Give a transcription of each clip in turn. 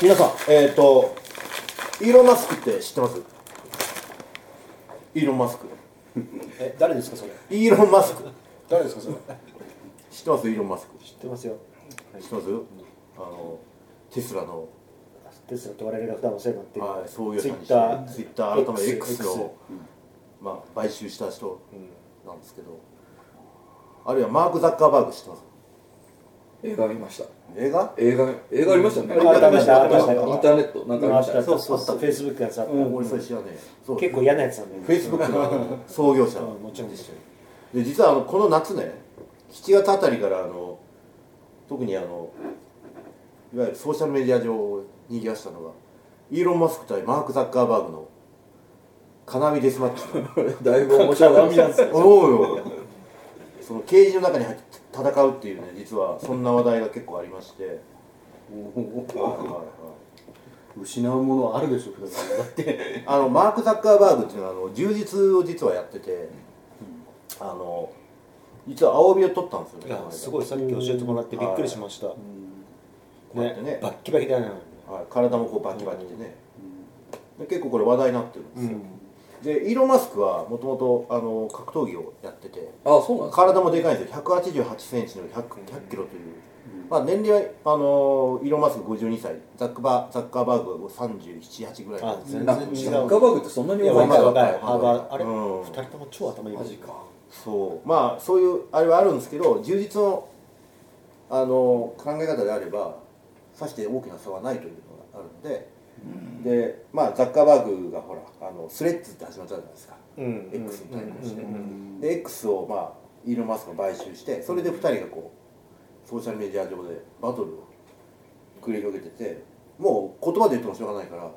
皆さんえっ、ー、とイーロン・マスクって知ってます？イーロン・マスク。え誰ですかそれ？イーロン・マスク。誰ですかそれ？知ってます？イーロン・マスク。知ってますよ。知ってます？あのテスラの、テスラと我々が普段お世話になってるはい、創業者にしてツイッター。ツイッター改め X の X まあ、買収した人なんですけど、あるいはマーク・ザッカーバーグ知ってます？映画見ました。映画？映画映画ありましたね。あありましたありました。インターネットなんかありました。ねそうそう。そうフェイスブックやつあった、俺それ知らね。結構嫌なやつなんでフェイスブックの創業者。うんもちろんですよ。で実はあのこの夏ね7月あたりからあの特にあのいわゆるソーシャルメディア上を賑わしたのがイーロン・マスク対マーク・ザッカーバーグの金網デスマッチ。だいぶ面白かった。思うよ。そのケージの中に入って戦うっていうね実はそんな話題が結構ありまして。はいはいはい。失うものはあるでしょ福田さんだってあのマーク・ザッカーバーグっていうのはあの充実を実はやってて、あの実は青帯を取ったんですよねすごいさっき教えてもらってびっくりしました、こうやってね。バッキバキだね。はい、体もこうバキバキでね、で結構これ話題になってるんですよ、でイーロン・マスクはもともとあの格闘技をやっててあそうなんですか体もでかいんですよ。1 8 8センチの1 0 0 100キロという、まあ、年齢はあのイーロン・マスク52歳ザックバザッカーバーグは378ぐらい。なんです全ザ然違う。ッカーバーグってそんなに若いんですか若い。若い。ハーバーあれ、うん。二人とも超頭いい。マジか。そう。まあそういうあれはあるんですけど充実のあの考え方であればさして大きな差はないというのがあるので、でまあザッカーバーグがほらあのスレッズって始まったじゃないですか、うん。X に対抗して、で X をまあイーロン・マスクが買収してそれで2人がこうソーシャルメディア上でバトルを繰り広げててもう言葉で言ってもしょうがないから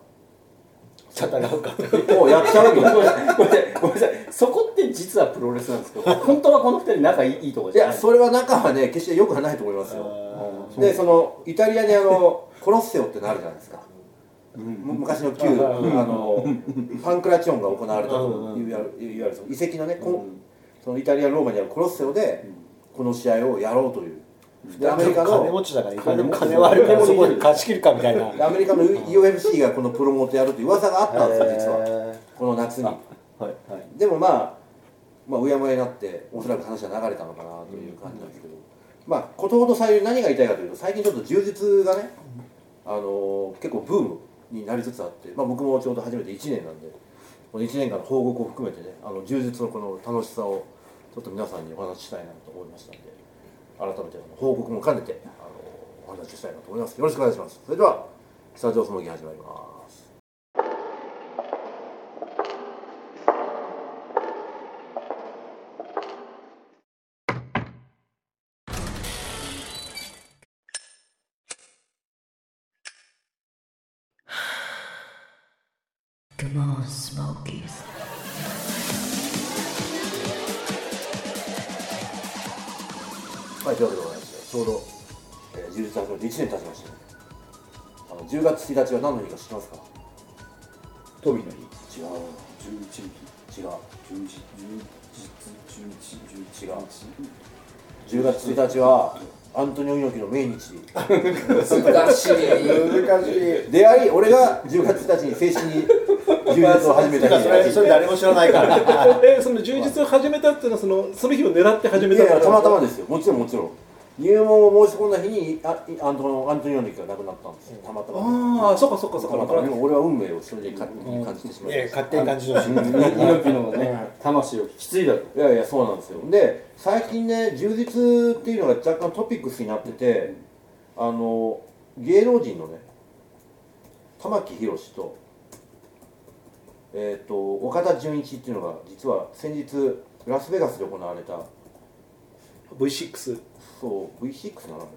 戦うかもうやっちゃうよ。ごめんなさい。ごめんなさい。そこって実はプロレスなんですけど本当はこの二人仲いいいいとこいじゃない？やそれは仲はね決して良くはないと思いますよ。でそのイタリアにあのコロッセオってのあるじゃないですか、む昔の旧あのパンクラチオンが行われたとうんいわゆるいわゆるその遺跡のね、こそのイタリア・ローマにあるコロッセオでこの試合をやろうというでアメリカ金持のちだからいくらでも金はあるからそこで貸し切るかみたいな。でアメリカの UFC がこのプロモートやるという噂があったんですよ実は。へこの夏に。はいはい。でもまあまあうやむやになっておそらく話は流れたのかなという感じなんですけど、まあことほど最初何が言いたいかというと最近ちょっと充実がね、あのー結構ブームになりつつあって、まあ、僕もちょうど初めて1年なんでこの1年間の報告を含めてねあの充実のこの楽しさをちょっと皆さんにお話ししたいなと思いましたんで改めて報告も兼ねてあのお話ししたいなと思います。よろしくお願いします。それではスタジオ相撲ぎ始まります。はい、というわけでございまして、ちょうど、えー、充実始めて1年経ちました。ね。あの10月1日は何の日か知ってますか？トビの日。違う。11日。違う。11 11 11 11違う10月1日は、アントニオ猪木の命日。難しい難しい。出会い、俺が10月1日に正式に充実を始めた日それ誰も知らないから えその充実を始めたっていうのはそのその日を狙って始めたいやいや、たまたまでですよ。もちろんもちろん。入門を申し込んだ日にあアントアントニオ猪木が亡くなったんですよ。たまたま。ああそっかそっかそったかまたま。でも俺は運命をそれで勝手に感じてしまいました。いや勝手に感じてほしい。猪木のね魂を引き継いだと。いやいやそうなんですよ。で最近ね充実っていうのが若干トピックスになっててあの芸能人のね玉木宏と,、えー、と岡田准一っていうのが実は先日ラスベガスで行われた。V6 そう V6 なの？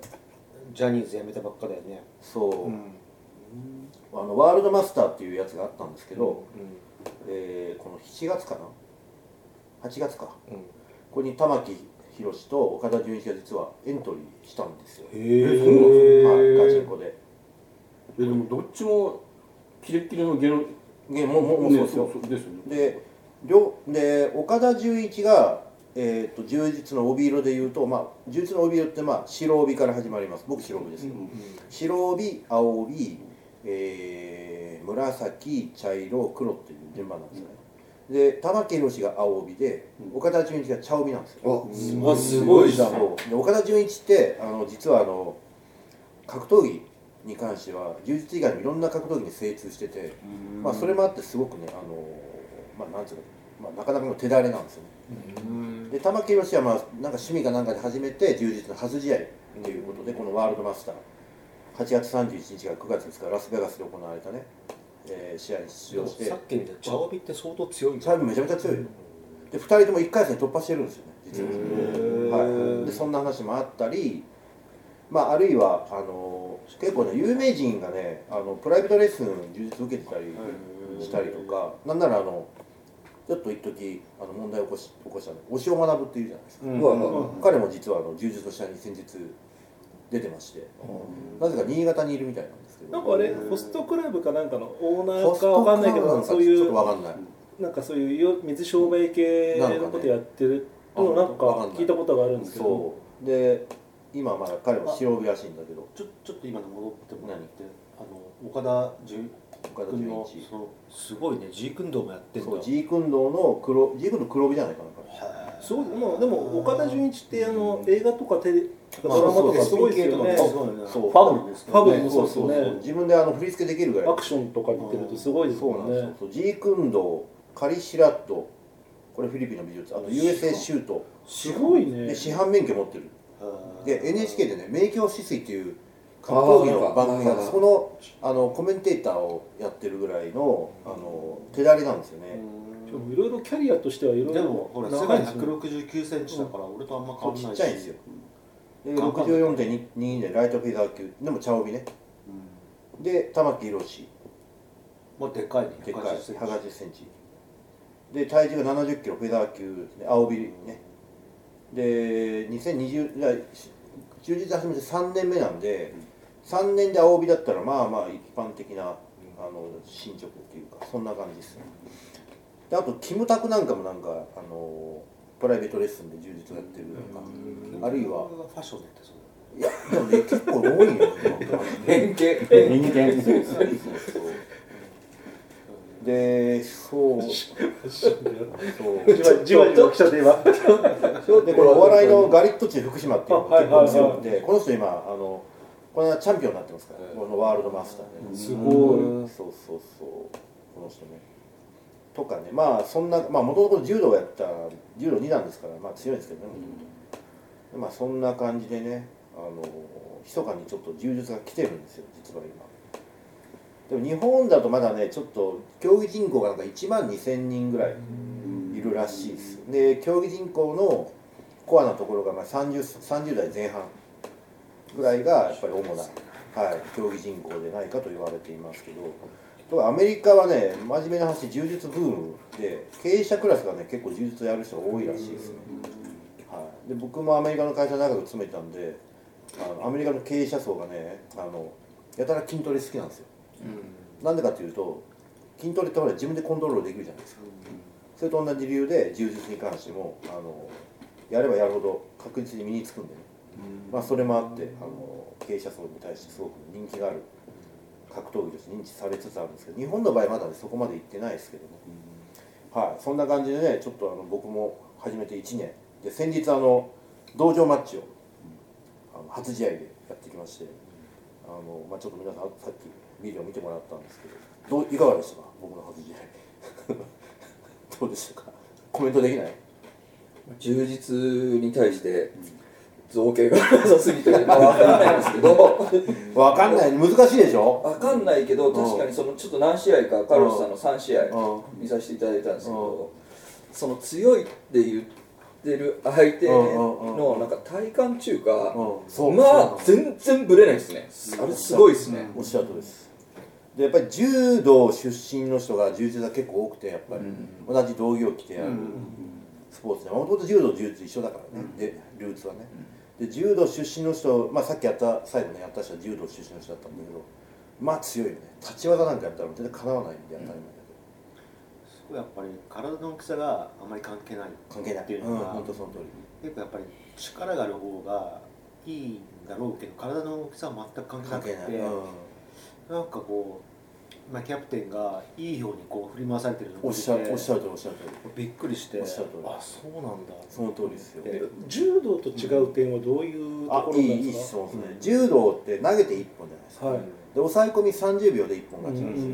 ジャニーズ辞めたばっかだよね。そう、うん。あのワールドマスターっていうやつがあったんですけど、えーこの7月かな？8月か。うん。ここに玉木宏と岡田准一が実はエントリーしたんですよ。へはい、ガチンえコで。えでもどっちもキレッキレの芸能ね、もももそうですよ。そうですよね。で、両で岡田准一が、えー、と充実の帯色でいうと、まあ、充実の帯色って、まあ、白帯から始まります。僕白帯ですけど、白帯、青帯、えー紫茶色黒っていう順番なんですよね、で玉木宏が青帯で岡田准一が茶帯なんですよ、ああすごいじゃんで岡田准一ってあの実はあの格闘技に関しては柔術以外にもいろんな格闘技に精通してて、まあ、それもあってすごくねあの、まあ、なんつうの、まあ、なかなかの手だれなんですよねで玉木宏は、まあ、なんか趣味かなんかで始めて柔術の初試合ということで、このワールドマスター。8月31日が9月ですからラスベガスで行われたね、えー試合に出場して。さっき見た茶帯って相当強いんチャームめちゃめちゃ強い。よで2人とも1回戦突破してるんですよね実は、はい、でそんな話もあったりまああるいはあの結構ね有名人がねあのプライベートレッスン充実受けてたりしたりとかなんならあのちょっと一時あの問題を起こし起こしたの押尾学っていうじゃないですか、うわうわ彼も実はあの柔術の試合に先日出てましてなぜか新潟にいるみたいなんですけど。なんかあれホストクラブかなんかのオーナーかわかんないけどそういちょっとわうかんない。なんかそういうよ水商売系のことやってるのをなんか聞いたことがあるんですけど。そう。で今まだ彼は白帯らしいんだけど。ちょちょっと今の戻ってもらってあの岡田准岡田准一。すごいね。ジークンドーもやってんだ。そうジークンドーの黒ジークンドー黒帯じゃないかなへー。そうまあでも岡田准一ってあの映画とかテレドまあラマとかすごいですよね。そうそうそう。そうファブルですフファブルもそそう。うですよね自分であの振り付けできるぐらい。アクションとか見てるとすごいですもそうなんんですよ。ねそうジークンドーカリシラット。これフィリピンの美術。あと USA シュート。すごいね。で師範免許持ってる。で NHK でね「明鏡止水」っていう格闘技の番組があーそこのあのコメンテーターをやってるぐらいのあの手だれなんですよね、でもいろいろキャリアとしてはいろいろでもほら世界長いですね169センチだから俺とあんま変わんないちっちゃいんですよ。で頑張る64.22でライトフェザー級。でも茶帯ね。で玉木宏。もうでっかいねでっかい。180センチ。180センチ。で体重が70キロフェザー級で青帯ね。で2020じゃあ充実始めて3年目なんで、3年で青帯だったらまあまあ一般的なあの進捗っていうかそんな感じですね。であとキムタクなんかもなんかあのプライベートレッスンで充実やってるなん。かあるいはファッションでってそう。いやでもね結構多いよ偏見人間そうそうそうでそうそうじわじわ来ちゃって今でこれお笑いのガリットチ福島っていうのが結構強くてこの人今あのこの間チャンピオンになってますから、このワールドマスターで、すごい。そうそうそう。この人ね。とかね。まあそんなまあもともと柔道をやった柔道2段ですからまあ強いんですけどね、元々。まあそんな感じでねあの密かにちょっと柔術が来てるんですよ実は今。でも日本だとまだねちょっと競技人口がなんか1万2000人ぐらいいるらしいですで競技人口のコアなところがまあ 30, 30代前半ぐらいがやっぱり主な、はい、競技人口でないかと言われていますけどアメリカはね真面目な話柔術ブームで経営者クラスがね結構柔術やる人が多いらしいですね、はい、で僕もアメリカの会社長く勤めてたんであのアメリカの経営者層がねあのやたら筋トレ好きなんですよ。なんでかっていうと筋トレってほら自分でコントロールできるじゃないですか、それと同じ理由で柔術に関してもあのやればやるほど確実に身につくんでね、まあ、それもあってあの経営者層に対してすごく人気がある格闘技として認知されつつあるんですけど日本の場合まだねそこまでいってないですけどね、はい。そんな感じでねちょっとあの僕も始めて1年。で先日あの道場マッチをあの初試合でやってきましてあの、まあ、ちょっと皆さんさっきビデオ見てもらったんですけどどういかがでしたか？僕の初試合。どうでしたか？コメントできない？充実に対して造形がなさすぎて分かんないんですけど。わかんない。難しいでしょ？分かんないけど確かにそのちょっと何試合かカルロスさんの3試合うん。見させていただいたんですけどその強いって言ってる相手のなんか体感中かまあ全然ブレないですね。あれすごいですね。おっしゃるとりです。でやっぱり柔道出身の人が柔術が結構多くてやっぱり、同じ道着を着てやるスポーツでもともと柔道柔術一緒だからね、でルーツはね、で柔道出身の人、まあ、さっきやった最後ねやった人は柔道出身の人だったんだけどまあ強いよね。立ち技なんかやったら全然かなわないんで当たり前だすごいやっぱり体の大きさがあまり関係ないけど関係ないっていうのが、うん本当その通り。結構やっぱり力がある方がいいんだろうけど体の大きさは全く関係なくてない、うん。なんかこう、まあ、キャプテンがいいようにこう振り回されてるのをおっしゃ見ておっしゃるとりおっしゃるびっくりして。あそうなんだ。その通りですよ。え柔道と違う点はどういうとあころなんですか？質問ですね、柔道って投げて1本じゃないですか、はい。で抑え込み30秒で1本勝ちなんですよ、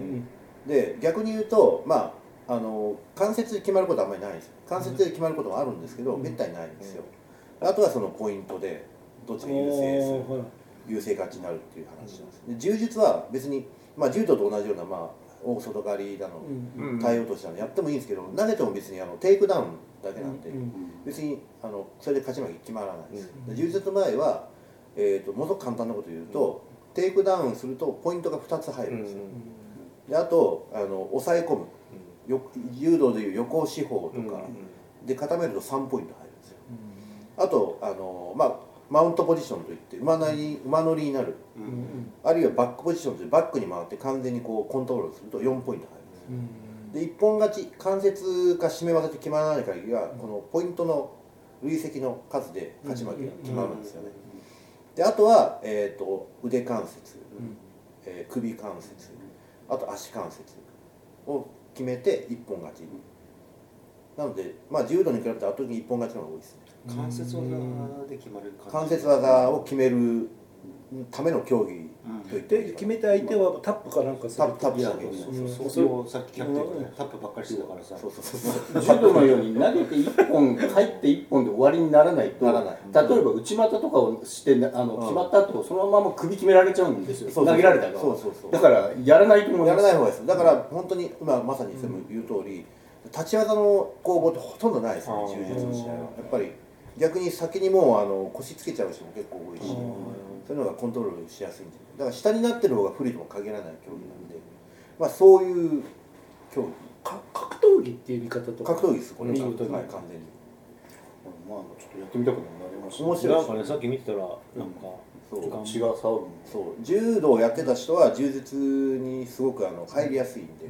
で逆に言うとまああの関節で決まることはあんまりないんです。よ関節で決まることもあるんですけど、うん。めったにないんですよ、あとはそのポイントでどっちが優勢する優勢勝ちになるっていう話なんです。で柔術は別に、まあ、柔道と同じような、まあ、大外刈りだの、うん。体落としだのやってもいいんですけど投げても別にあのテイクダウンだけなんで、うん。別にあのそれで勝ち負け決まらないです、うん。で柔術の場合は、えー、とものすごく簡単なこと言うと、テイクダウンするとポイントが2つ入るんですよ、であとあの抑え込む。よ柔道でいう横四方とか、で固めると3ポイント入るんですよ。あとあの、まあ、マウントポジションといって馬乗り馬乗りになる。うんうん。あるいはバックポジションというバックに回って完全にこうコントロールすると4ポイント入るんです。うん。で一本勝ち関節か締め技で決まらない限りはこのポイントの累積の数で勝ち負けが決まるんですよね。であとは、えー、と腕関節、うん。えー首関節あと足関節を決めて一本勝ち。なので、まあ、柔道に比べて圧倒的に一本勝ちの方が多いです。ね関節技で決まる関節技を決めるための競技と言ってもいいで決めた相手はタップかなんかするタップタップだけですうんそう。そうさっきキャプテンがね。タップばっかりしてたからさ。そうそうそう。柔道のように投げて1本入って1本で終わりにならないとならない。例えば内股とかをしてあのうん決まった後そのまま首決められちゃうんですよ。そう投げられた側そうそうそう。だからやらないと思います。やらない方がいいです。だから本当に今まさに全部言う通り、立ち技の攻防ってほとんどないですね柔術の試合は。やっぱり逆に先にもうあの腰つけちゃう人も結構多いし、そういうのがコントロールしやすいんでだから下になってる方が不利とも限らない競技なんで、まあそういう競技。か格闘技っていう見方とか？格闘技ですこれは、見事に。はい、完全に。まあちょっとやってみたくなりました面白いなんかねさっき見てたらなんかそう。ガン血が騒ぐそう。柔道をやってた人は柔術にすごくあの入りやすいんで、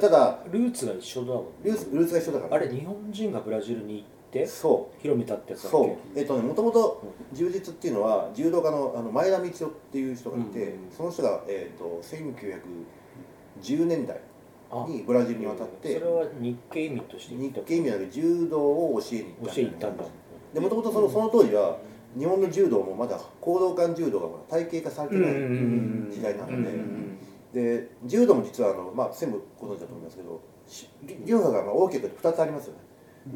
ただルーツが一緒だもんね。ルーツルーツが一緒だから。あれ日本人がブラジルに行ってそう。広めたってやつだっけ？そう。えっとねもともと柔術っていうのは柔道家のあの前田光代っていう人がいて、うん。その人が、えっと1910年代あ。にブラジルに渡っそてれは日系移民として行日系意味なく柔道を教えに行った教えに行ったんだ。でもともとそのその当時は日本の柔道もまだ行動館柔道がまだ体系化されてない時代なので、で柔道も実はあの、まあ、全部ご存知だと思いますけどし流派がまあ大きく2つありますよね、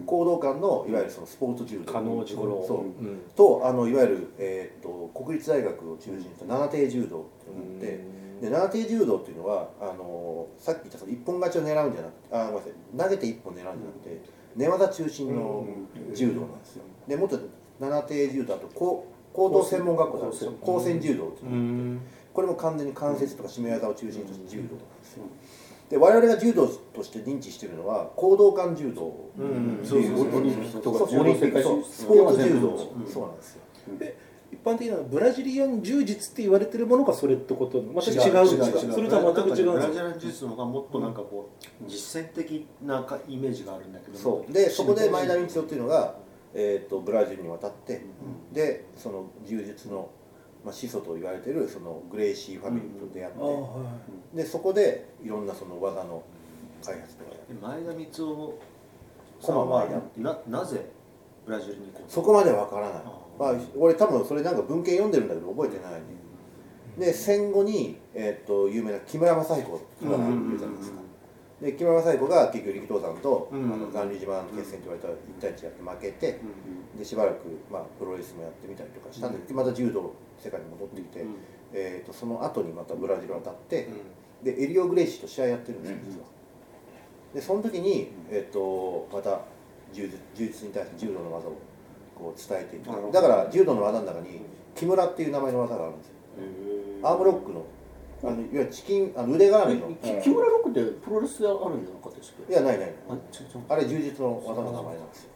行動館のいわゆるそのスポーツ柔道加納治五郎。そう。うん。とあのいわゆる、えー、と国立大学を中心にした七艇柔道っていうのがあって、で七艇柔道っていうのはあのさっき言ったその一本勝ちを狙うんじゃなくてあごめんなさい。投げて一本狙うんじゃなくて寝技中心の柔道なんですよ。でもっと七艇柔道あと高高等専門学校なんですよ高専柔道っていうのがあってこれも完全に関節とか締め技を中心とした柔道なんですよで我々が柔道として認知しているのは行動館柔道うんっていうオリンピックとかそうオリンピックそうスポーツ柔道。そう。なんですよ。一般的なブラジリアン柔術って言われてるものがそれってことまた違う。違う違う。違う。それとは全く違うんブラジですよル柔術の方がもっとなんかこう実践的なかイメージがあるんだけどそう。でそこで前田道夫っていうのが、えー、とブラジルに渡って、でその柔術の、まあ、始祖と言われてるそのグレイシーファミリーと出会って、ああはでそこでいろんなその技の開発とかやって。で前田光夫さ駒んはななぜブラジルに行こう？そこまでわからない。あ、まあ、俺多分それなんか文献読んでるんだけど覚えてないね。で戦後に、えー、と有名な木村政彦木村さんいるじゃないですか、で木村正彦が結局力道山と、うんあの巌流島の決戦と言われた1対1やって負けて、でしばらく、まあ、プロレスもやってみたりとかしたんで、また柔道世界に戻ってきて、えー、とその後にまたブラジル渡って、でエリオ・グレイシーと試合やってるんですよ実は、でその時に、えー、とまた柔術柔術に対して柔道の技をこう伝えていってなるほど。だから柔道の技の中に木村っていう名前の技があるんですよ。アームロックのあのいわゆるチキンあの腕絡みの。木村ロックってプロレスであるんじゃなかったですかやないないあれ柔術の技の名前なんですよ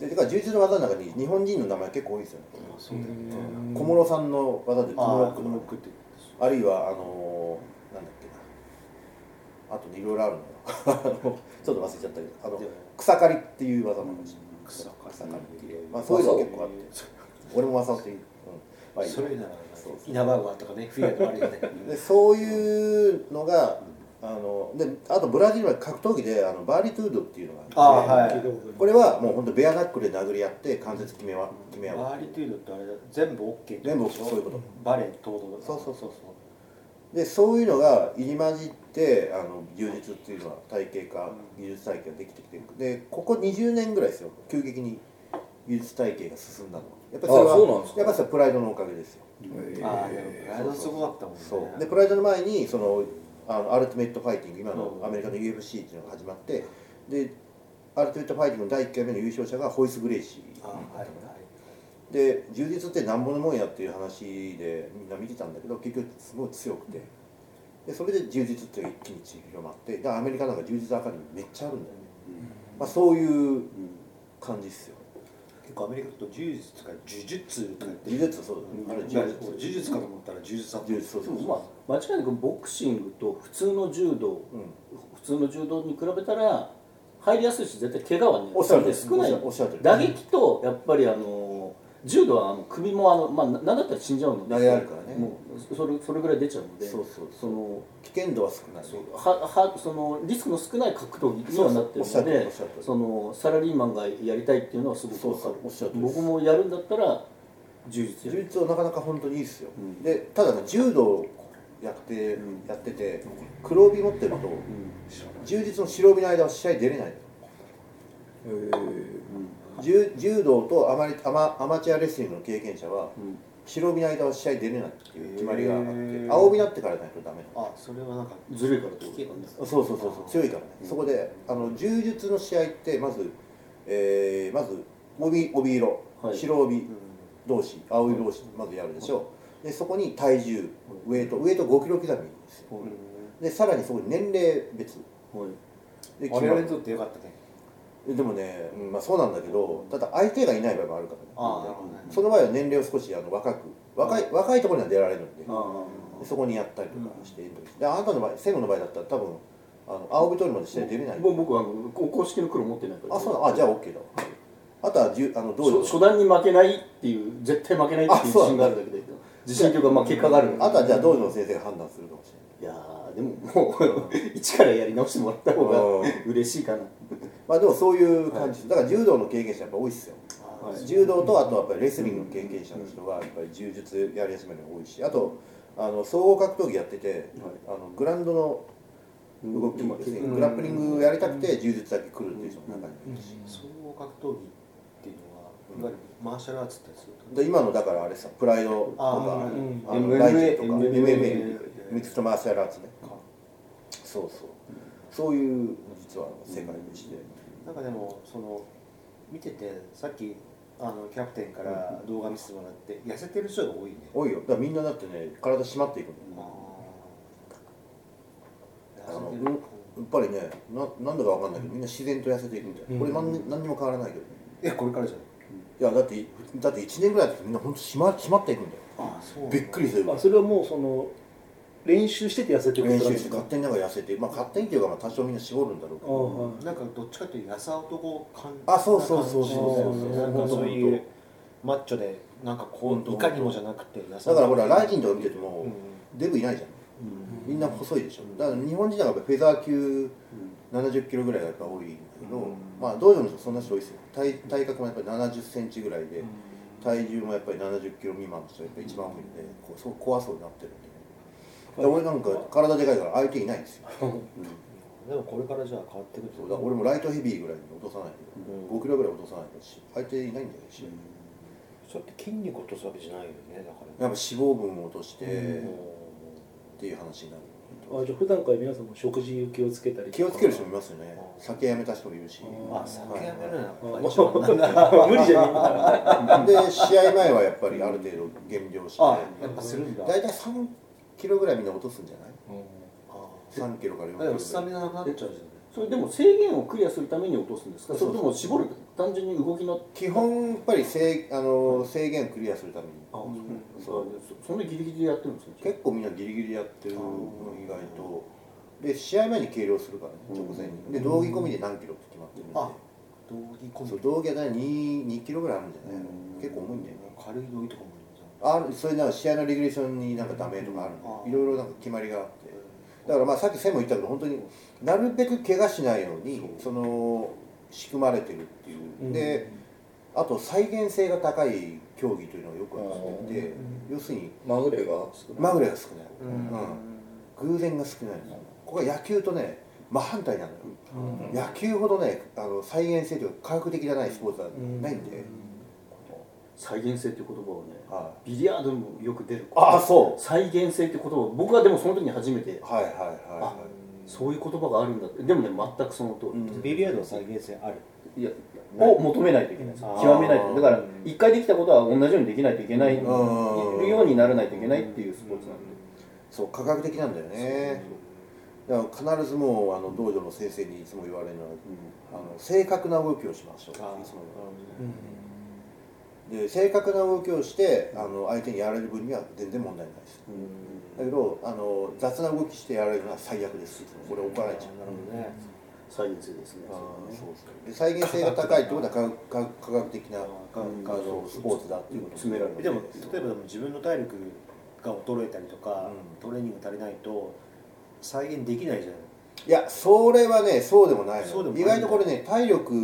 でてか柔術の技の中に日本人の名前結構多いですよね。そうだよね。小室さんの技で小室ロックのロックって。あるいはあのーなんだっけな。あとねいろいろあるのちょっと忘れちゃったけど。あの草刈りっていう技もあるし。草刈り。草刈りっていう。まあそういうの結構あって。俺も技っていう、うん、まあいいそれなら稲葉川とかねフィギュアとかあるよね。でそういうのがあのであとブラジルは格闘技であのバーリトゥードっていうのがあってあはい。これはもう本当ベアナックルで殴り合って関節決めわ決め合う。バーリトゥードってあれだ全部 OK 全部ことでしょ？そういうこと。バレエ等々そうそうそうそう。でそういうのが入り混じってあの柔術っていうのは体系化技術体系ができてきてる。でここ20年ぐらいですよ急激に技術体系が進んだのやっぱりそれはあそうなんですか？やっぱりそれはプライドのおかげですよ。ああでもプライドすごかったもんね。そう。でプライドの前にそのあのアルティメットファイティング今のアメリカの UFC っていうのが始まってでアルティメットファイティングの第1回目の優勝者がホイス・グレイシーで柔術ってなんぼのもんやっていう話でみんな見てたんだけど結局すごい強くて。でそれで柔術って一気に広まってでアメリカなんか柔術アカデミーめっちゃあるんだよね、まあ、そういう感じっすよ。結構アメリカだと柔術とか呪術とか言って柔術そうだね。あれ呪術かと思ったら柔術だった。柔術そうそうそう。でもまあ間違いなくボクシングと普通の柔道、うん。普通の柔道に比べたら入りやすいし絶対怪我はねおっしゃる。少ない。おっしゃる。通り打撃とやっぱりあの柔道はあの首もあの、まあ、ななんだったら死んじゃうので投げるからね。もうそれそれぐらい出ちゃうのでそうそうその危険度は少ない。ははそのリスクの少ない格闘技にはなってるのでそのサラリーマンがやりたいっていうのはすごくそうわかる。僕もやるんだったら柔術や柔る術はなかなか本当にいいですよ、うん。でただね柔道やって、うん。やってて黒帯持ってると柔術の白帯の間は試合出れない。柔柔道とアマリアマアマチュアレスリングの経験者はうん。白帯の間は試合出れないっていう決まりがあって青帯になってからないとダメなのあそれはなんかずるいからってことですか？ねそうそうそうそう。強いからね、そこであの柔術の試合ってまず、えーまず帯帯色、はい。白帯同士青帯同士まずやるでしょ。う、でそこに体重ウエイトウエイト5キロ刻みですよ。でさらにそこに年齢別。はい。で決まる我々にとってよかったね。でもね、うんまあ、そうなんだけどただ相手がいない場合もあるからね。その場合は年齢を少しあの若く若い若いところには出られるんでそこにやったりとかして、であなたの場合専務の場合だったら多分あの青帯取るまで試合出れない。もう僕はあの公式の黒持ってないから。あそうあじゃあ OK だ。わあとはじゅあの道場。初初段に負けないっていう絶対負けないっていう自信があるだけで自信というかまあ結果があるあとはじゃあ道場の先生が判断するかもしれない。いやーでももう 一からやり直してもらった方がうん。嬉しいかな。まあでもそういう感じ。ですだから柔道の経験者やっぱ多いっすよ。はい。柔道とあとはやっぱりレスリングの経験者の人がやっぱり柔術やり始めるのが多いしあとあの総合格闘技やっててあのグラウンドの動きですねうん。グラップリングやりたくて柔術だけ来るっていう人も中にいるし。総合格闘技っていうのはいわゆるマーシャルアーツってやつで今のだからあれさプライドとかあのライジンとか MMA ミックスとマーシャルアーツねそうそうそういう実は世界でしてなんかでもその見ててさっきあのキャプテンから動画見せてもらって痩せてる人が多いね多いよだからみんなだってね体締まっていくのああのやっぱりねななんだかわかんないけどみんな自然と痩せていくんだよ、うんこれ何に何にも変わらないけどねえこれからじゃないいやだってだって1年ぐらいだとみんな本当締ま締まっていくんだよ。あそうびっくりする。まあそれはもうその練習してて痩せてる練習して勝手になんか痩せてまあ勝手にっていうかまあ多少みんな絞るんだろうけあどはい。なんかどっちかというと痩せ男感あそうそうそうそう。そうそうなんかそういうマッチョでなんかこういかにもじゃなくてだからほらライジンとか見てても、うん。デブいないじゃん。みんな細いでしょ。だから日本人はやっぱフェザー級70キロぐらいがやっぱ多いんだけど、うん。まあ道場の人そんな人多いですよ。体体格もやっぱり70センチぐらいで、体重もやっぱり70キロ未満の人がやっぱり一番多いんで、こうそう怖そうになってるんで、ね、俺なんか体でかいから相手いないんですよ。でもこれからじゃあ変わってくる。そうだ俺もライトヘビーぐらいに落とさないけど、5キロぐらい落とさないとし相手いないんだよね、そうやって筋肉落とすわけじゃないよねだから。やっぱ脂肪分を落として、うん。っていう話になるあじゃあ普段から皆さんも食事気をつけたり気をつける人もいますよね。酒やめた人もいるし。あ酒やめるな無理じゃねで試合前はやっぱりある程度減量して。あやっぱするんだ。大体3キロぐらいみんな落とすんじゃない？あ3キロから4キでもスタロぐらいミナなくなっちゃうじゃんそれでも制限をクリアするために落とすんですか？それとも絞る単純に動きの基本やっぱり制あの制限をクリアするために。あそうそそんなギリギリでやってるんですか結構みんなギリギリやってるの意外と。で試合前に計量するからね直前に。で道着込みで何キロって決まってるんであ道着込み。そう道着は大体 2, 2キロぐらいあるんじゃない結構重いんだよね。軽い道着とかもあるそれなんか試合のレギュレーションになんかダメとかあるの？いろいろなんか決まりがあって。だからまあさっき専も言ったけど本当になるべく怪我しないようにその仕組まれてるっていう。であと再現性が高い競技というのがよくあってて要するにまぐれが少ない。まぐれが少ない、うん、偶然が少ないここは野球とね真反対なのよ、野球ほどねあの再現性というか科学的じゃないスポーツはないんで、再現性っていう言葉をねはビリヤードにもよく出る。ああそう。再現性って言葉を僕はでもその時に初めて。はいはいはいあはそういう言葉があるんだって。でもね全くその通り、うん。ビリヤードの再現性ある。いやを求めないといけない。極めないと。だから一回できたことは同じようにできないといけない。いるうん。ようにならないといけないっていうスポーツなんで。いそう科学的なんだよね。だから必ずもうあの道場の先生にいつも言われるのはあの正確な動きをしましょう。あいつも。で正確な動きをしてあの相手にやられる分には全然問題ないですだけどあの雑な動きしてやられるのは最悪ですこれ怒られちゃう。なるほどね。再現性ですね。で再現性が高いってことは科学科学科学的な科学あのスポーツだっていうこと。詰められる。でも例えばでも自分の体力が衰えたりとか、うん。トレーニング足りないと再現できないじゃないいやそれはねそうでもないの意外とこれね体力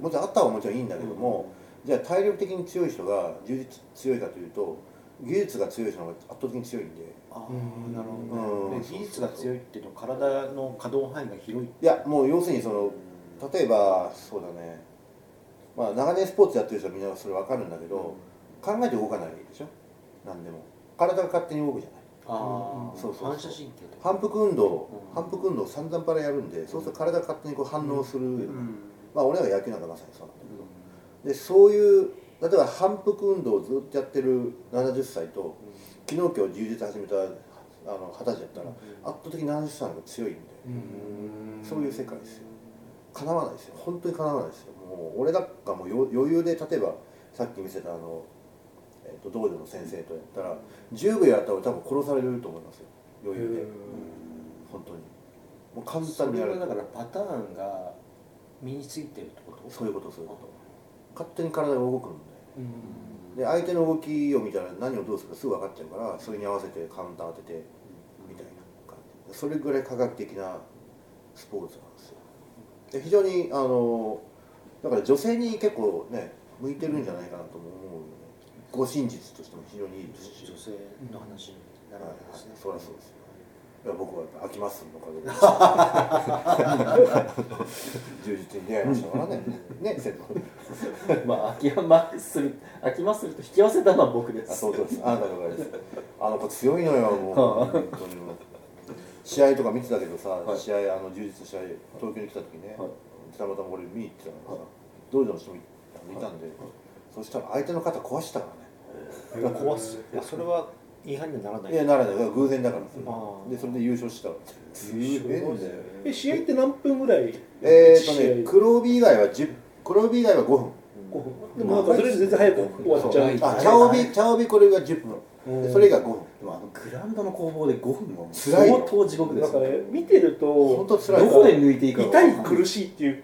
もちろんあった方がもちろんいいんだけども、じゃあ体力的に強い人が充実強いかというと技術が強い人の方が圧倒的に強いんであうんあなるほどね、うん。で技術が強いっていうのは体の可動範囲が広い。いやもう要するにその例えばそうだね。まあ長年スポーツやってる人はみんなそれ分かるんだけど、考えて動かないでしょ？何でも。体が勝手に動くじゃない。ああ、そうそうそう。反射神経とか。反復運動、うん。反復運動を散々パラやるんで、そうすると体が勝手にこう反応する、うん。まあ俺は野球なんかまさにそうなんだけど、でそういう例えば反復運動をずっとやってる70歳と、昨日今日充実始めたあの二十歳だったら、圧倒的に70歳の方が強いんで、そういう世界ですよ。かなわないですよ。本当にかなわないですよ。もう俺なんかもうよ余裕で例えばさっき見せたあの、えー、と道場の先生とやったら10秒やったら多分殺されると思いますよ。余裕で。本当に。もう簡そ単にやるだからパターンが身についてるってこと？そういうことそういうこと。勝手に体が動くんでで相手の動きを見たら何をどうするかすぐ分かっちゃうからそれに合わせてカウンター当ててみたいな感じ。それぐらい科学的なスポーツなんですよ。で非常にあのだから女性に結構ね向いてるんじゃないかなとも思うよね。護身術としても非常にいいですし。女性の話になるわけですね、そりゃそうですよいや。僕は飽きますのおかげで充実に出会いましたからねね先輩まあ秋まする秋ますると引き合わせたのは僕です。あそうそうですあなたのおかげですあの子強いのよもう本当に。試合とか見てたけどさ、はい試合あの充実の試合東京に来た時ね、はい。たまたま俺見に行ってたからさ、道場の人もいいたんで、そしたら相手の肩壊したからね。壊す。いやそれは違反にはならない。いやならない。偶然だからでそれで優勝したえ試合って何分ぐらい？えー、っとね黒帯以外は10黒帯以外は5分。でもなんかとりあえず全然早く終わっちゃう。あ茶帯茶帯これが10分。でそれ以外5分。でもあのグラウンドの攻防で5分は辛いよ。相当地獄ですなんかね見てる本と当辛いどこで抜いていいか痛い苦しいっていう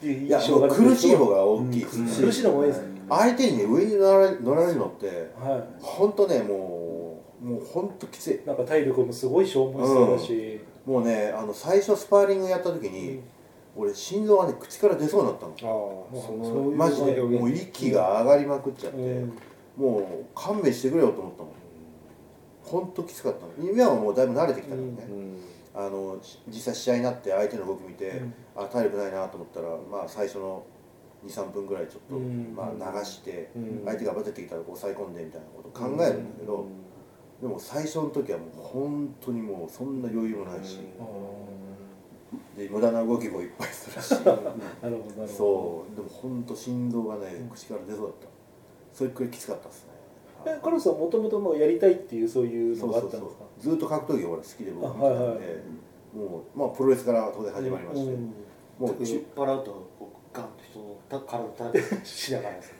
いや印象がもう苦しい方が大きい。苦しいのが多いです相手にね上に乗られ乗られるのっては本当ねもうもう本当きつい。いなんか体力もすごい消耗しそうだし。もうねあの最初スパーリングやった時に、俺心臓がね口から出そうになったの。ああそのそうマジで。もう息が上がりまくっちゃって、うん。もう勘弁してくれよと思ったもん。本当きつかったの。今はもうだいぶ慣れてきたからね、あのし実際試合になって相手の動き見て、あ体力ないなと思ったらまあ最初の23分ぐらいちょっと、うん。まあ、流して、うん。相手がバテてきたら抑え込んでみたいなことを考えるんだけど、でも最初の時はもう本当にもうそんな余裕もないし、で無駄な動きもいっぱいするし。なるほどなるほど。そう。でも本当心臓がね口から出そうだった。それくらいきつかったですね。えカルロスはもともともうやりたいっていうそういうのがあそうそうそう。ったんですかずっと格闘技が俺好きで僕見てたんで、あはいはいもうまあプロレスから当然始まりまして、うん。もう酔っ払うとこうガンと人のた体叩いてしながらです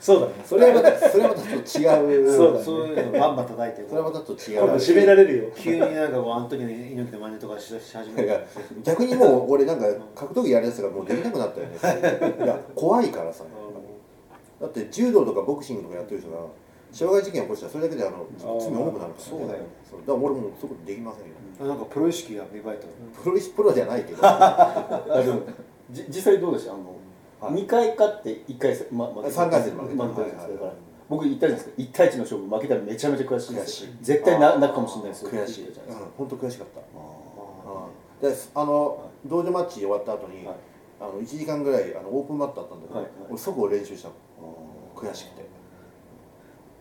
そうだね。それはまたそれはまたちょっと違う。そうだね。そういうのバンバン叩いてそれはまたちょっと違う。今度締められるよ。急になんかこうアントニオ猪木の真似とかしし始める逆にもう俺なんか格闘技やるやつがもうできなくなったよね いや怖いからさ。だって柔道とかボクシングとかやってる人が傷害事件起こしたらそれだけであの罪重くなるから、そうだよそうだから俺もそういうことできませんよ。なんかプロ意識が芽生えた。プロプロじゃないけど。実際どうでした？あの、はい。2回勝って1回戦、まま三回戦で負けた。負けたじゃないですだから僕言ったじゃないですか。1対1の勝負負けたらめちゃめちゃ悔しい絶対ななるかもしれないですよ。悔しい、じゃないですか、本当悔しかった。であの道場マッチ終わった後に、はい。あの1時間ぐらいあのオープンマットあったんだけど、俺そこを練習したの。ー。悔しくて。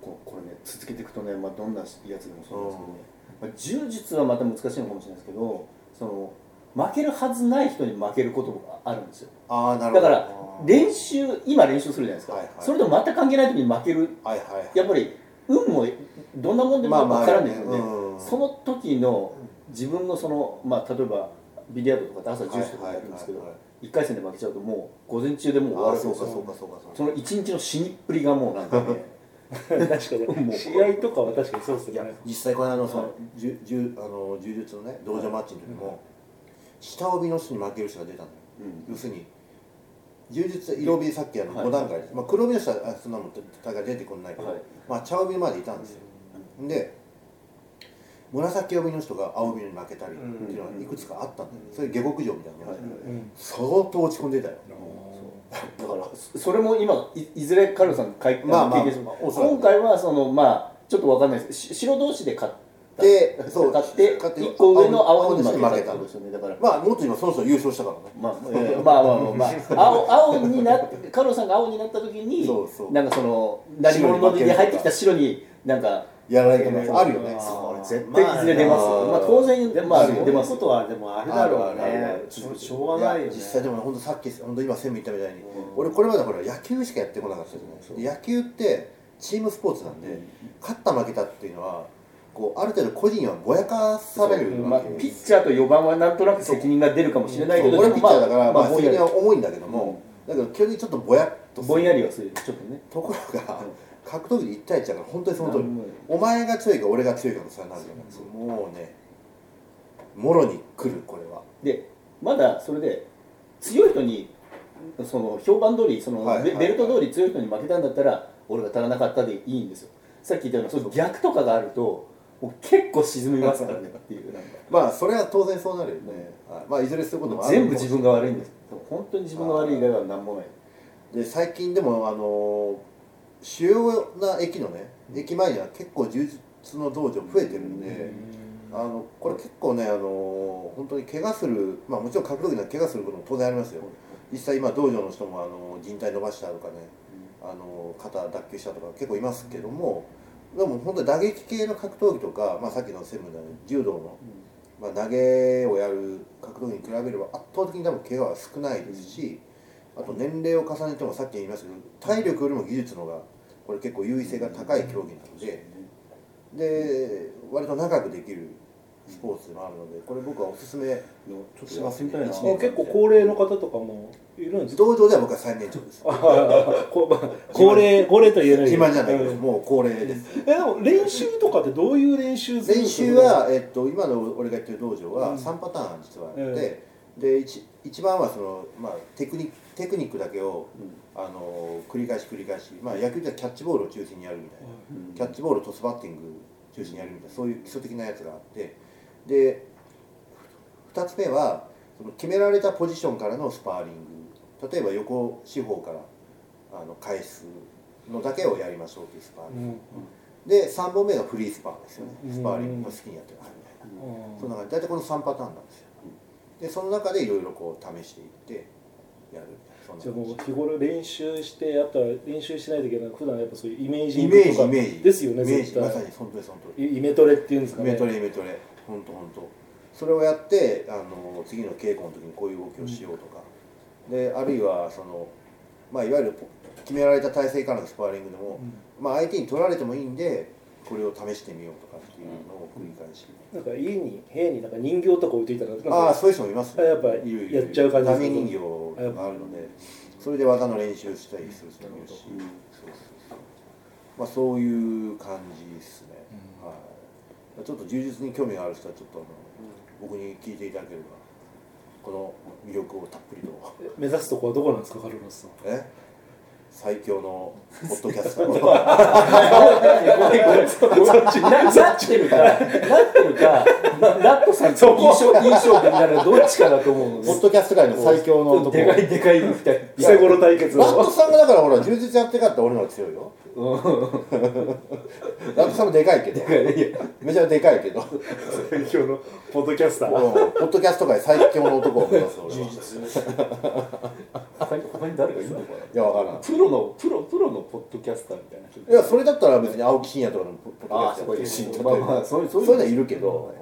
ここれね続けていくとね、まあ、どんなやつでもそうなんですけどね、まあ、柔術はまた難しいのかもしれないですけどその負けるはずない人に負けることがあるんですよ。ああなるほど。だから練習今練習するじゃないですか、はいはい。それと全く関係ない時に負ける。はいはいはい。やっぱり運もどんなもんでもまあまあ絡んでるんで、うん。その時の自分のその、まあ、例えばビリヤードとかで朝10時とかやるんですけど、はいはいはい1回戦で負けちゃうともう午前中でもう終ああわるそうかそうかそうかそうか。その一日の死にっぷりがもうなんかね 確かに 試合とかは確かにそうですよね。実際この間のその、じゅじゅあの柔術のね道場マッチの時も、下帯の人に負ける人が出たのよ、うん。要するに。柔術色帯さっきあのはい。5段階です、まあ、黒帯の人はあそんなもん大会出てこないけど、はい。まあ、茶帯までいたんですよ、で紫帯の人が青帯に負けたりっていうのがいくつかあったん。だよ、それ下克上みたいなもんで、うん。相当落ち込んでたよ。だからそそれも今いいずれカルロさんかいまあまあ。今回はそのまあちょっとわかんないです。し白同士で勝ったでそう勝って 勝って一個上の青に負けたってことですよねだから。まあもっと今その人優勝したからね。まあ、えーまあまあまあまあ青青になってカロさんが青になった時にそうそう。なんかその何者ので入ってきた白になんかやらなきゃいけないあるよね。それ絶対いずれ出ます。よ、まあまあ、当然でも、まあ出ますことはでもあるだろうあるあるあねるしょうがない。よね実際でも本当さっき本当今専務言ったみたいに、俺これまでほら野球しかやってこなかったじゃないで野球ってチームスポーツなんで、勝った負けたっていうのはこうある程度個人はぼやかされるまあわけ、ピッチャーと4番はなんとなく責任が出るかもしれないけど俺ピッチャーだから、まあ責任は重いんだけども、だけど基本的にちょっとぼやっとぼんやりはする。ちょっとね。ところが、格闘技で1対1だから本当にその通り、うんお前が強いか俺が強いかの差になるよね、もうねもろに来るこれは。でまだそれで強い人にその評判通りそのベベルト通り強い人に負けたんだったら俺が足らなかったでいいんですよ。さっき言ったようなその逆とかがあると結構沈みますからねっていうなんか。まあそれは当然そうなるよね、はい。まあいずれそういうことも全部自分が悪いんです。本当に自分が悪い以外は何もない。で最近でもあの主要な駅のね駅前には結構充実の道場増えてるんで、あのこれ結構ねあの本当に怪我するまあもちろん格闘技なら怪我することも当然ありますよ。実際今道場の人もあの靭帯伸ばしたとかねあの肩脱臼したとか結構いますけどもでも本当に打撃系の格闘技とか、まあ、さっきの専務である柔道の、まあ、投げをやる格闘技に比べれば圧倒的に多分怪我は少ないですし、あと年齢を重ねてもさっき言いましたけど体力よりも技術の方がこれ結構優位性が高い競技なのでで割と長くできるスポーツでもあるのでこれ僕はおすすめちょっとやってみたいな。結構高齢の方とかもいるんですか？道場では僕は最年長です。高齢高齢とは言えないけど暇じゃないけどうん。もう高齢です。えでも練習とかってどういう練習するん練ですか習は、えっと、今の俺がやってる道場はうん。3パターン実はあって、えで一一番はその、まあ、テクニックテクニックだけを、あの繰り返し繰り返し、まあ、野球ではキャッチボールを中心にやるみたいな、キャッチボールトスバッティング中心にやるみたいなそういう基礎的なやつがあってで2つ目はその決められたポジションからのスパーリング。例えば横四方からあの返すのだけをやりましょうというスパーリング、で3本目がフリースパーですよね。うん。スパーリングの好きにやってくださいみたいな、うん。そんな感じ大体この3パターンなんですよ。でその中でいろいろこう試していってやるじ。ゃあもう日頃練習してあとは練習しないといけない。普段やっぱそういうイメージじイメージとかイメージ。ですよねイメー絶対ジ。まさに本当にその通り。イイメトレっていうんですかね。イメトレイメトレ本当本当。それをやってあの次の稽古の時にこういう動きをしようとか、であるいはそのまあいわゆる決められた体勢からのスパーリングでも、まあ相手に取られてもいいんでこれを試してみようとかっていうのを繰り返し、なんか家に部屋になんか人形とか置いといたらなんかああそういう人もいますあやっぱやっちゃう感じですか？ダミー人形があるのでそれで技の練習したりする人もいるし、そうそうそう。まあそういう感じですね、はいちょっと柔術に興味がある人はちょっとあの、僕に聞いていただければこの魅力をたっぷりと。目指すとこはどこなんですかカルロスさん。え？最強のポッドキャスター。をななってるかなってるかラットさんと印象印象的ならどっちかだと思うのポッドキャスト界の最強の男でかいでかい二人ピセゴロ対決ラットさんがだからほら充実やってかって俺の方が強いよラットさんもでかいけどめちゃでかいけど最強のポッドキャスターポッドキャスト界最強の男を目指す俺は他に他に誰がいるのかな？いやわからん。プロのプロプロのポッドキャスターみたいな人。いやそれだったら別に青木真也とかのポポああッドキャストそこいるまあまあそういうそういうのはいるけど、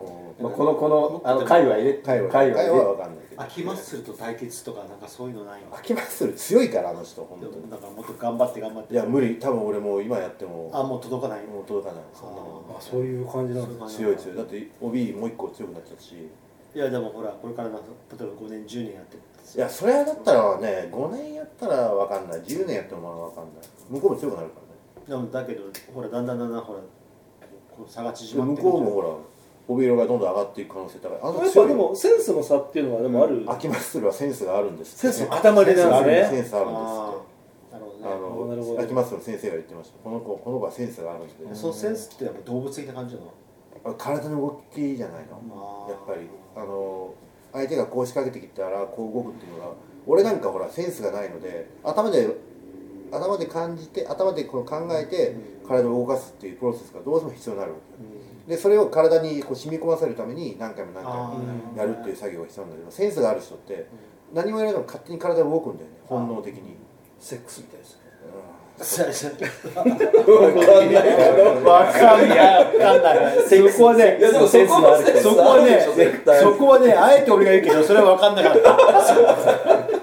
まあ、このこのあの界隈で。会話界隈で。会話はわかんないけど。秋マッスルと対決とかなんかそういうのないの？秋マッスル強いからあの人本当に。だからもっと頑張って頑張って。いや無理。多分俺もう今やっても。あもう届かない？もう届かない。そんなもあそういう感じなん強い強い。だって帯もう一個強くなっちゃったし。いやでもほらこれからの例えば5年10年やっていやそれだったらね5年やったらわかんない。10年やってもまだわかんない。向こうも強くなるからね。でもだけどほらだんだんだんだんほらこの差が縮ま向ってくるこうもほら帯色がどんどん上がっていく可能性高い。あのやっぱでもセンスの差っていうのはでもある、秋マッスルはセンスがあるんですセンスの塊なんですね。センスあるんですあって。あどね。なるほど。の秋マッスルの先生が言ってました。この子この子はセンスがあるんでそのセンスってやっぱ動物的な感じなの？体の動きじゃないの。やっぱりあの相手がこう仕掛けてきたらこう動くっていうのが俺なんかほらセンスがないので頭で頭で感じて頭でこの考えて体を動かすっていうプロセスがどうしても必要になるわけ。でそれを体にこう染み込ませるために何回も何回もやるっていう作業が必要なんだけどセンスがある人って何もやらないの勝手に体が動くんだよね。本能的に。セックスみたいですねそうそうわかんないわかんない。わかんないそこはねいやでもそこはセンスそこはねそこはねあえて俺が言うけどそれは分かんなかった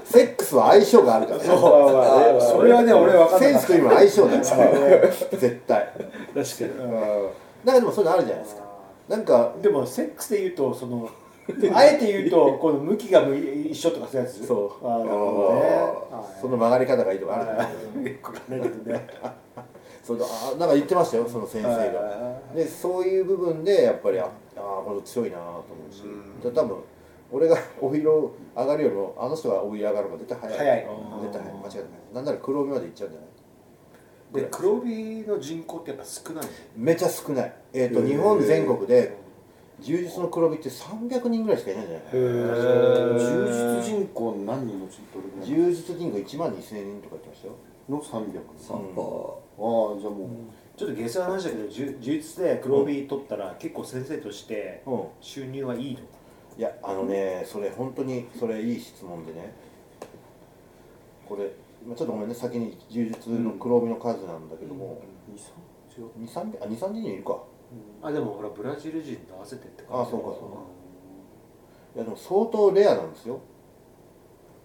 セックスは相性があるからね。それはね俺は分かんセンスというのは相性だよ 絶対。確かに。だからでもそういうのあるじゃないですか。なんかたでもセックスで言うとその あえて言うとこの向きがむ一緒とかそういうやつ？そう。あーなるほどね。その曲がり方がいいとかあるかんない？けどね。そうだあなんか言ってましたよその先生が。でそういう部分でやっぱりああーこの強いなと思うし。で多分俺が お色上がるよりもあの人がお色上がる方が絶対早い。早い。絶対早い。間違いない。なんなら黒帯まで行っちゃうんじゃない？で黒帯の人口ってやっぱ少ないめちゃ少ない。えっ、と日本全国で柔術の黒帯って300人ぐらいしかいないんじゃない充実人口何人の人どれぐらい？柔術人口1万2000人とか言ってましたよ。の300サンパああじゃあもうちょっと下世話な話だけど柔柔術で黒帯取ったら結構先生としてうん。収入はいいのいやあのねそれ本当にそれいい質問でね。これまあちょっとごめんね。先に柔術の黒帯の数なんだけども、23違う？二三あ二三人いるかあでもほらブラジル人と合わせてってあそうかそうか。いやでも相当レアなんですよ。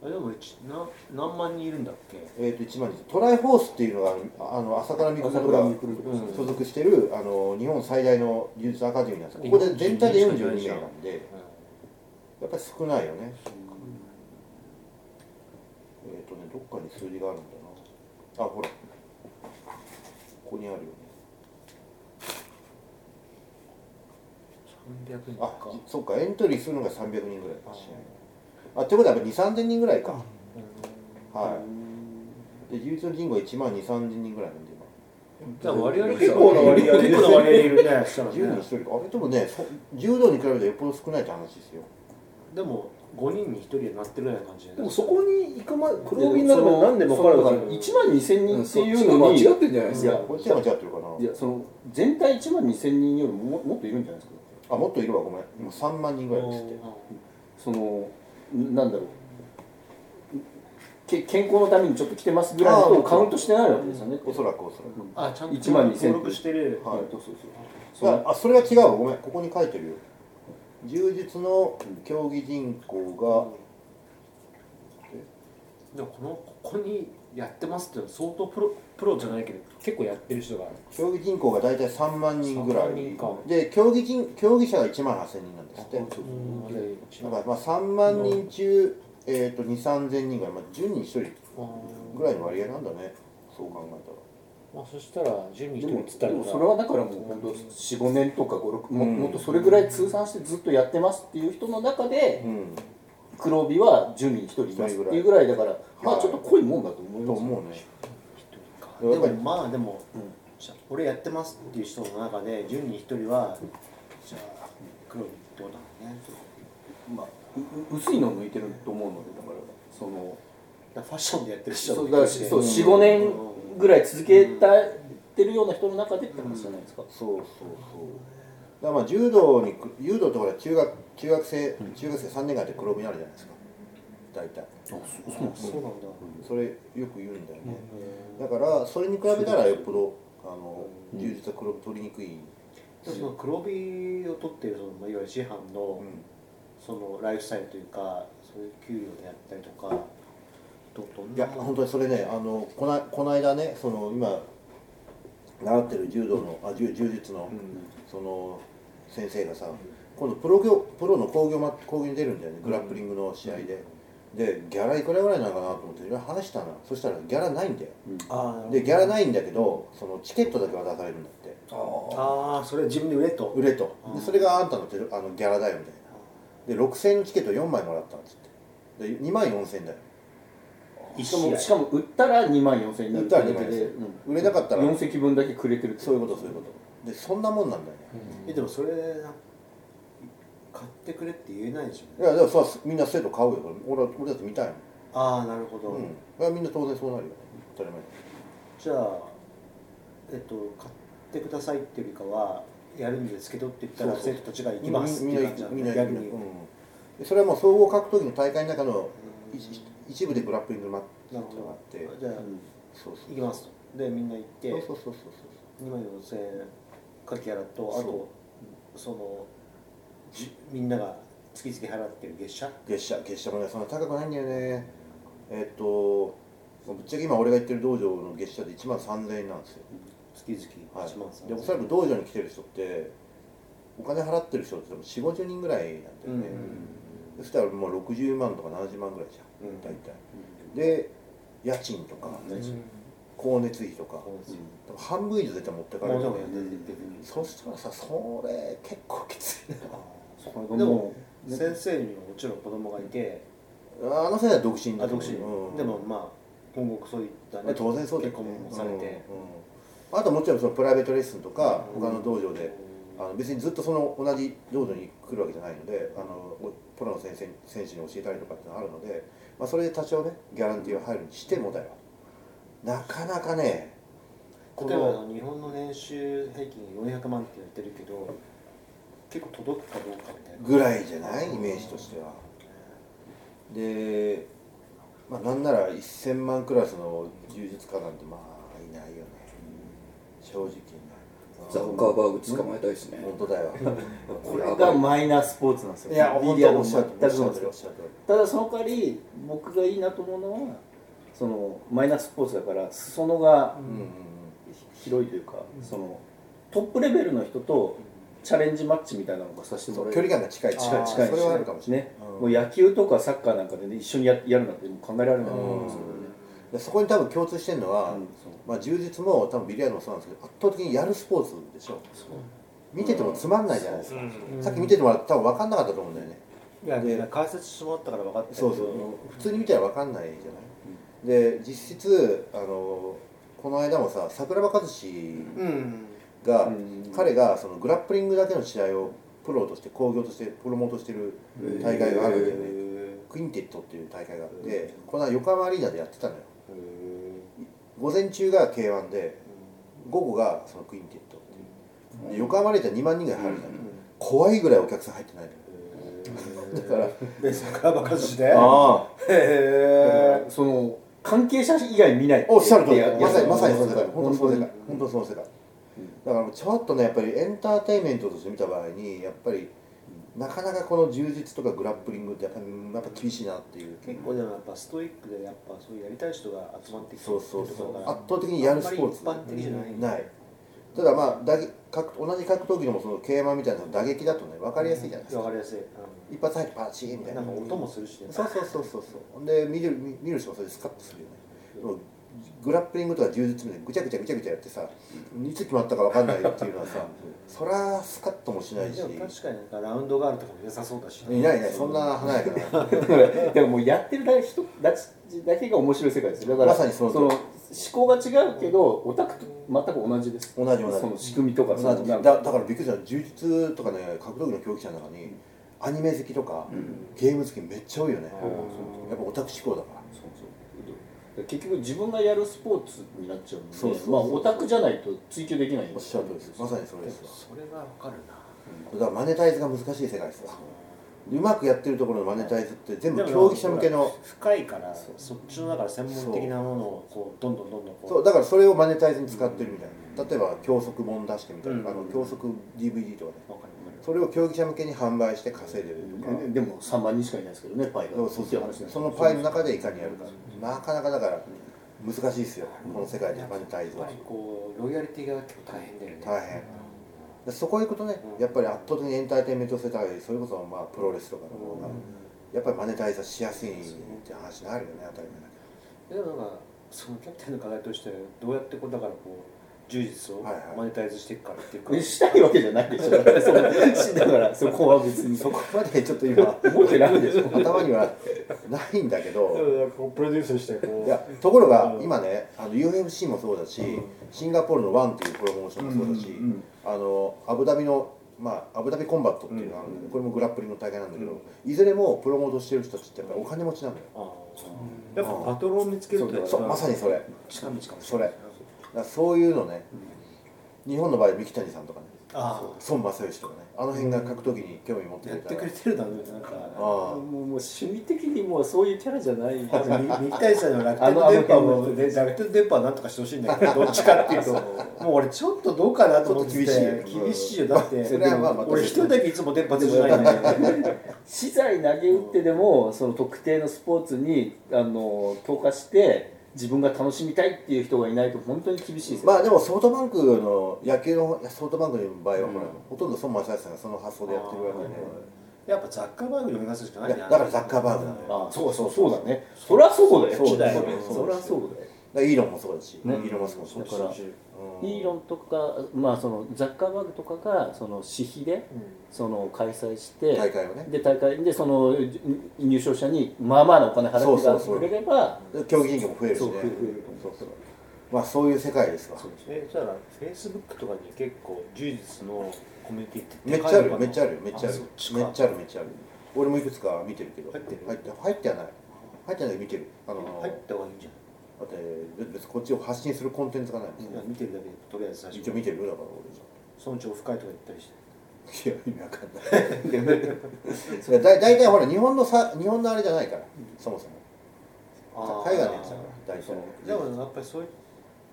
あでも一な何万人いるんだっけ？えっ、と1万人。トライフォースっていうのがあの朝倉未来が朝倉未来うん所属してるあの日本最大の柔術アカデミーなんですここで全体で42名なんでやっぱり少ないよね。えっ、とねどっかに数字があるんだな。あほら。ここにあるよね300人あか。そっかエントリーするのが300人ぐらいかしらあってことはやっぱ2 3 0人ぐらいか。はい。で柔術の人口は1万2 3 0人ぐらいなんで今。じゃあ割合結構な割合結構な割合いるねしたら10人ね。1人。かあれでもねそ柔道に比べてよっぽど少ないって話ですよ。でも5人に1人になってるような感じでもそこに行くま黒帯になるまで何年もかかるだからん。です1万2000人っていうのにちが間違ってんじゃないですか。いやこっちが間違ってるかな。いやその全体1万2000人よりもももっといるんじゃないですかあもっといるわごめん。今3万人ぐらいですって。そのなんだろう。け健康のためにちょっと来てますぐらいの人をカウントしてないわけですよね。おそらくおそらく。あちゃんと1万2000登録してる。はい。そうそうそう。ああそれは違うわごめん。ここに書いてるよ。柔術の競技人口がでもこのここにやってますって相当プロプロじゃないけど結構やってる人が競技人口が大体3万人ぐら3万人か。いで競技人競技者が1万8000人なんですって。だからまあ3万人中、えー、と2 3 0 0 0人ぐらい、まあ、10人1人ぐらいの割合なんだね。そう考えたら。まあそしたら10人1でも人っつったら。でもそれはだからもう本当45年とか56もうん。もっとそれぐらい通算してずっとやってますっていう人の中でうん。黒帯は10人1人いますっていうぐらいだからまあちょっと濃いもんだと思いますと思うねでやっぱりもまあでも、じゃあ俺やってますっていう人の中で10人1人はじゃあ黒いってことなのねまあうう薄いのを抜いてると思うのでだからそのだからファッションでやってる人そうだそう45年ぐらい続けたてるような人の中でって話じゃないですか、そうそうそう。だからまあ柔道にく柔道ってほら中学中学生中学生3年間で黒帯になるじゃないですか大体。そうなんだ、それよく言うんだよね、だからそれに比べたらよっぽどあの柔術は黒帯取りにくい、でその黒帯を取っているその、まあ、いわゆる師範の、そのライフスタイルというかそういう給料であったりとかいや本当にそれねあのこなこの間ねその今習ってる柔道のあ柔柔術の、その先生がさ今度プロ業プロの興行ま興行に出るんだよね。グラップリングの試合で、でギャラいくらぐらいなのかなと思っていろいろ話したのそしたらギャラないんだよ。あーでギャラないんだけどそのチケットだけ渡されるんだって。ああそれ自分で売れと。売れと。でそれがあんたのあのギャラだよみたいな。で6000円のチケット4枚もらったんですって。で2万4000円だよ。しかもしかも売ったら2万4000円になる。売ったら2万4000だけで、円売れなかったら。4席分だけくれてるそういうことそういうこと。でそんなもんなんだよね、えでもそれ買ってくれって言えないでしょいやでもさみんな生徒買うよ。俺は俺だって見たいもん。ああなるほど、うん、みんな当然そうなるよ。ね当たり前。じゃあえっと買ってくださいっていうよりかはやるんですけどって言ったら生徒たちが行きますってみんないう感じなんみんなみんなだ逆に、うん。でそれはもう総合格闘技の大会の中の一一部でグラップリングマッチなるほっていうのがあって。ど。じゃあ、そうそう。行きますと。でみんな行ってそうそうそうそう2万4000円かけやらとあそとそのじみんなが月々払ってる月謝？月謝月謝もねそんな高くないんだよね。えっとぶっちゃけ今俺が行ってる道場の月謝で1万3000円なんですよ、月々はい。1万3000でおそらく道場に来てる人ってお金払ってる人って4 5 0人ぐらいなんだよね、そしたらもう60万とか70万ぐらいじゃん、うん。大体。で家賃とか、光熱費とか、多分半分以上絶対持ってかれるよね、そしたらさそれ結構きついなでも先生にももちろん子供がいて、あの世代は独身だ独身、うん。でもまあ今後そういった、まあ当然そう結婚もされて、あともちろんそのプライベートレッスンとか、他の道場であの別にずっとその同じ道場に来るわけじゃないのであのプロの先生選手に教えたりとかってのがあるので、まあ、それで多少ねギャランティーが入るにしてもだよ。なかなかねこ例えば日本の年収平均400万って言ってるけど結構届くかどうかみたいな。ぐらいじゃない？イメージとしては。で、まあ、なんなら1000万クラスの柔術家なんてまあいないよね。正直ねザッカーバーグ捕まえたいですね。本当だよ。これがマイナースポーツなんですよ。いや本当おっしゃっしゃるただその代わり僕がいいなと思うのはそのマイナースポーツだから裾野がうんうんうん。広いというか、そのトップレベルの人とチャレンジマッチみたいなのがさせてもらえる。距離感が近い。近い近い。それはあるかもしれない、ね、うん。もう野球とかサッカーなんかで、ね、一緒にややるなんてもう考えられないと思うんですけどね、でそこに多分共通してるのは、うんまあ、柔術も多分ビリヤードもそうなんですけど圧倒的にやるスポーツでしょ。見ててもつまんないじゃないですか、さっき見ててもらった多分分かんなかったと思うんだよね、いやで解説してもらったから分かったけど。そうそう。普通に見たら分かんないじゃない、で実質あのこの間もさ桜庭和志うんが、うん彼がそのグラップリングだけの試合をプロとして興行としてプロモートしてる大会があるんだよね、クインテットっていう大会があって、この間横浜アリーナでやってたのよ。午前中が K1 で午後がそのクインテットっていう。で横浜アリーナ2万人ぐらい入るんだけど、怖いぐらいお客さん入ってないのよ。だからで桜庭和志で。あへその関係者以外見ないおっしゃる通り。やまさにまさにその世界本本当その世界に本当その世界だからちょっとねやっぱりエンターテインメントとして見た場合にやっぱりなかなかこの充実とかグラップリングってやっぱりやっぱ厳しいなっていう。結構でもやっぱストイックでやっぱそういうやりたい人が集まってきてそうそうそう圧倒的にやるスポーツ一般的じゃない。ないただまあ打撃格同じ格闘技でもその桂馬みたいな打撃だとね分かりやすいじゃないですか。分かりやすい、一発入ってパチーンみたいな。なんか音もするしね。そうそうそうそうそう。で見る見見る人もそれでスカッとするよねグラップリングとか柔術みたいにぐちゃぐちゃぐちゃぐちゃやってさいつ決まったか分かんないっていうのはさそらスカッともしないし。でも確かになんかラウンドガールとかも良さそうだし。いないいないそんな華やかな。だからもうやってるだ人だだけが面白い世界ですよ。だからまさにその通り思考が違うけどオタクと全く同じです。同じ同じ。その仕組みとか同そのじだだからびっくりした柔術とかね格闘技の競技者の中にアニメ好きとか、ゲーム好きめっちゃ多いよね、やっぱオタク志向だから。そうそう結局自分がやるスポーツになっちゃうんでそうそうそう。まあオタクじゃないと追求できないんおっしゃる通りです。まさにそれですわ。それがわかるな。だからマネタイズが難しい世界ですわ。う。まくやってるところのマネタイズって全部競技者向けの深いからそっちのだから専門的なものをこうどんどんどんどんこうそうだからそれをマネタイズに使ってるみたいな。例えば教則本出してみたいな、うん。あの教則 DVD とかね。わかるわかるそれを競技者向けに販売して稼いでるとか、でも3万人しかいないですけどねパイが。そうそうそのパイの中でいかにやるか。なかなかだから難しいですよ。この世界でマネタイズは。やっぱりこうロイヤリティが結構大変だよね。大変。でそこへ行くとねやっぱり圧倒的にエンターテインメント世界それこそまあプロレスとかの方がやっぱりマネタイズはしやすいって話になるよね当たり前だけどでもなん。かそのキャプテンの課題としてどうやってこうだからこう柔術をはいはい。マネタイズしていくかっていうか、したいわけじゃないでしょ。だからそのだからそこは別に。そこまでちょっと今思ってないでしょ。頭にはないんだけど。プロデュースしてこう。いやところがうん。今ねあの UFC もそうだし、シンガポールのワンっていうプロモーションもそうだし、うんうんうんあのアブダビのまあアブダビコンバットっていうのがあるんだけど、これもグラップリングの大会なんだけど、いずれもプロモートしてる人たちってやっぱりお金持ちなんだよ。ああやっぱパトロンを見つけるってそうまさにそれ。近道かもしれない。それそういうのね、日本の場合三木谷さんとかねあ孫正義とかねあの辺が格闘技に興味持ってあやってくれてるだろうねなんか。あもうもう趣味的にもうそういうキャラじゃない 三木谷さんの楽天の電波もで楽天の電波はなんとかしてほしいんだけどどっちかっていうと。もう俺ちょっとどうかなと思ってて。ちょっと厳しい厳しいよ。だって俺一人だけいつも電波通じないんだよね資材投げ打ってでもその特定のスポーツにあの投下して自分が楽しみたいっていう人がいないと本当に厳しいですよ、まあでもソフトバンクの野球のソフトバンクの場合はほら、ほとんど孫正義さんがその発想でやってるわけで、やっぱザッカーバーグに目指すしかないじだからザッカーバーグなのよあそうそうそう。だね。そりゃそうだよ。そうだよ。そりゃそうだよ。イーロンもそうだし、ね。イーロンもそうだし。だからイーロンとか、まあ、そのザッカーバーグとかがその私費でその開催して大会をね。で大会でそのじ入賞者にまあまあなお金払ってくれればで競技人口も増えるしね。そう増えるそうそう。まあそういう世界ですわ。えじゃあフェイスブックとかに結構柔術のコミュニティってめっちゃあるめっちゃあるよ。めっちゃある。めっちゃあるめっちゃある。俺もいくつか見てるけど。入ってる？入って入ってはない。入ってはない見てる。あの入った方がいいんじゃだって別にこっちを発信するコンテンツがないんですよ。ない見てるだけでとりあえず最初。一応見てるよだから俺じゃ村長深いとか言ったりして。いや意味わかんない。いやだ大体ほら日本のさ日本のあれじゃないからそもそも。海外のやつだから大体。でもやっぱりそういっ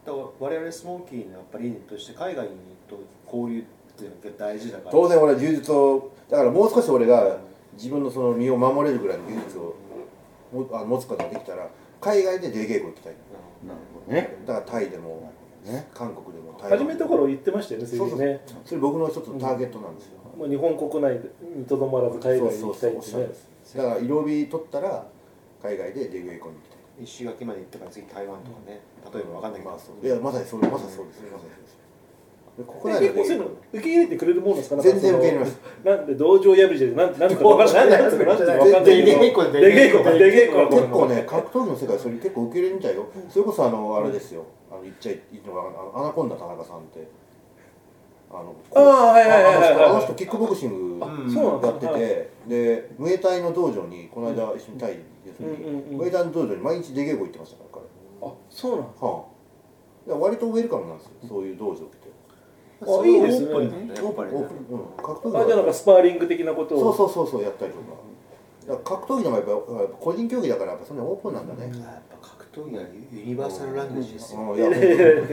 た我々スモーキーのやっぱりとして海外と交流っていうのが大事だから。当然俺は柔術をだからもう少し俺が自分のその身を守れるぐらいの技術をもあ持つことができたら海外で出稽古行きたいなるほどね。だからタイでも、ね、韓国でも台湾初でもめた頃言ってましたよねそうそう。そうね。それ僕の一つのターゲットなんですよ、もう日本国内にとどまらず海外に行きたいってね。そうそうそうおっしゃるだから色帯取ったら海外で出稽古に行きたい。石垣まで行ってから次台湾とかね。例えばわかんないけど、いやまさにそれまさにそうです。まさにそう。ですで国内結構受け入れてくれるもんですか？全然受け入れます。なんで道場破りでなんなんとかわかんないなんとかなんとかんないで出稽古か出稽古は結構ね格闘技の世界それ結構受け入れるみたいよ。それこそあのあれですよ。あの言っちゃいいのがアナコンダ田中さんって。あのああはいはいはいはいあの人キックボクシングやってて、はいでムエタイの道場にこの間一緒にタイでそに、うんうんうんムエタイの道場に毎日出稽古行ってましたから彼。あそうなんはあ。割とウェルカムなんですよ。そういう道場ってあいいですねオープンなんだよやっぱりね。オープンうん。格闘技あじゃあなんかスパーリング的なことを。そうそうそうそうやったりとか。だから格闘技の場合やっぱやっぱ個人競技だからやっぱそんなにオープンなんだね、やっぱ格闘技はユニバーサルラングージですよ、うんいや本当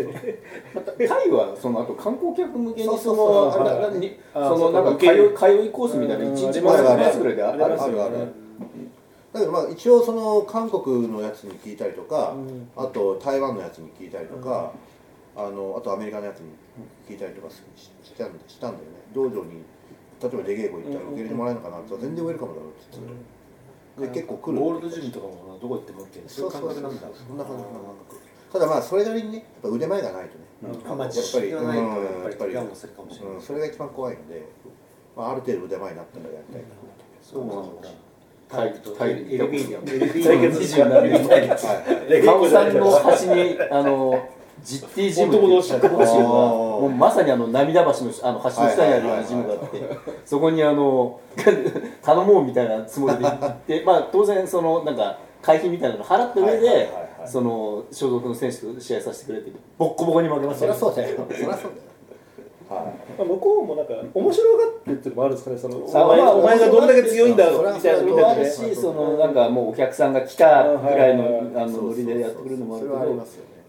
にまたタイはその後観光客向けにそのあはいななにあそのなんか通い通いコースみたいなうん一日ありますよね回すぐらいであありますよねあるある。だけどまあ一応その韓国のやつに聞いたりとか、うん。あと台湾のやつに聞いたりとか、あのあとアメリカのやつに聞いたりとかししたんしたんだよね。道場に例えば出稽古行ったら受け入れてもらえるのかなって言ったら全然ウェルカムだろうって言ってた。で結構来るゴールドジムとかもどこ行っても OK そういう感覚なんだ。そんな感覚そんな感覚ただまあそれなりにねやっぱ腕前がないとね、うん。やっぱり識がないとやっうんぱり。怪我もするかもしれない。うん、それが一番怖いので、まあ、ある程度腕前になったらやりたいかそうなんだ。タイとタイ LB で LB 対の決27年前にな、はいはいカオさんの端にあのジッティジム男同士だ男同士があーもうまさにあの涙橋のあの橋の下にあるようなジムがあってそこにあの 頼もうみたいなつもりで行ってまあ当然そのなんか会費みたいなの払った上ではいその所属の選手と試合させてくれてボッコボコに負けましそたりゃそうだよ。そりゃそうだよ。はいまあ向こうもなんか面白がってっていうのもあるんですかね。そのあお前まあお前がどんだけ強いんだみたいなそれもあるしそのなんかもうお客さんが来たぐらいのノリでやってくるのもあるけ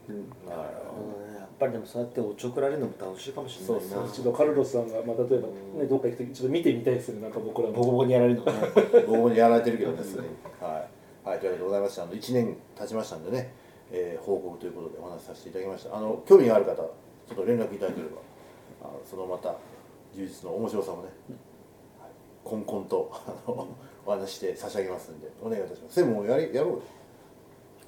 うん。やっぱりでもそうやっておちょくられるのも楽しいかもしれないな。ちょっとカルロスさんが、まあ、例えば、ね、どっか行くときちょっと見てみたいですねなんか僕らも。ボコボコにやられるのね僕もやられてるけどですね、はい、はい、というわけでございましてあの1年経ちましたんでね、えー報告ということでお話しさせていただきました。あの興味がある方ちょっと連絡いただければあのそのまた充実の面白さもね、はい、こんこんとあのお話しして差し上げますんでお願いいたします。専門やりやろう。よ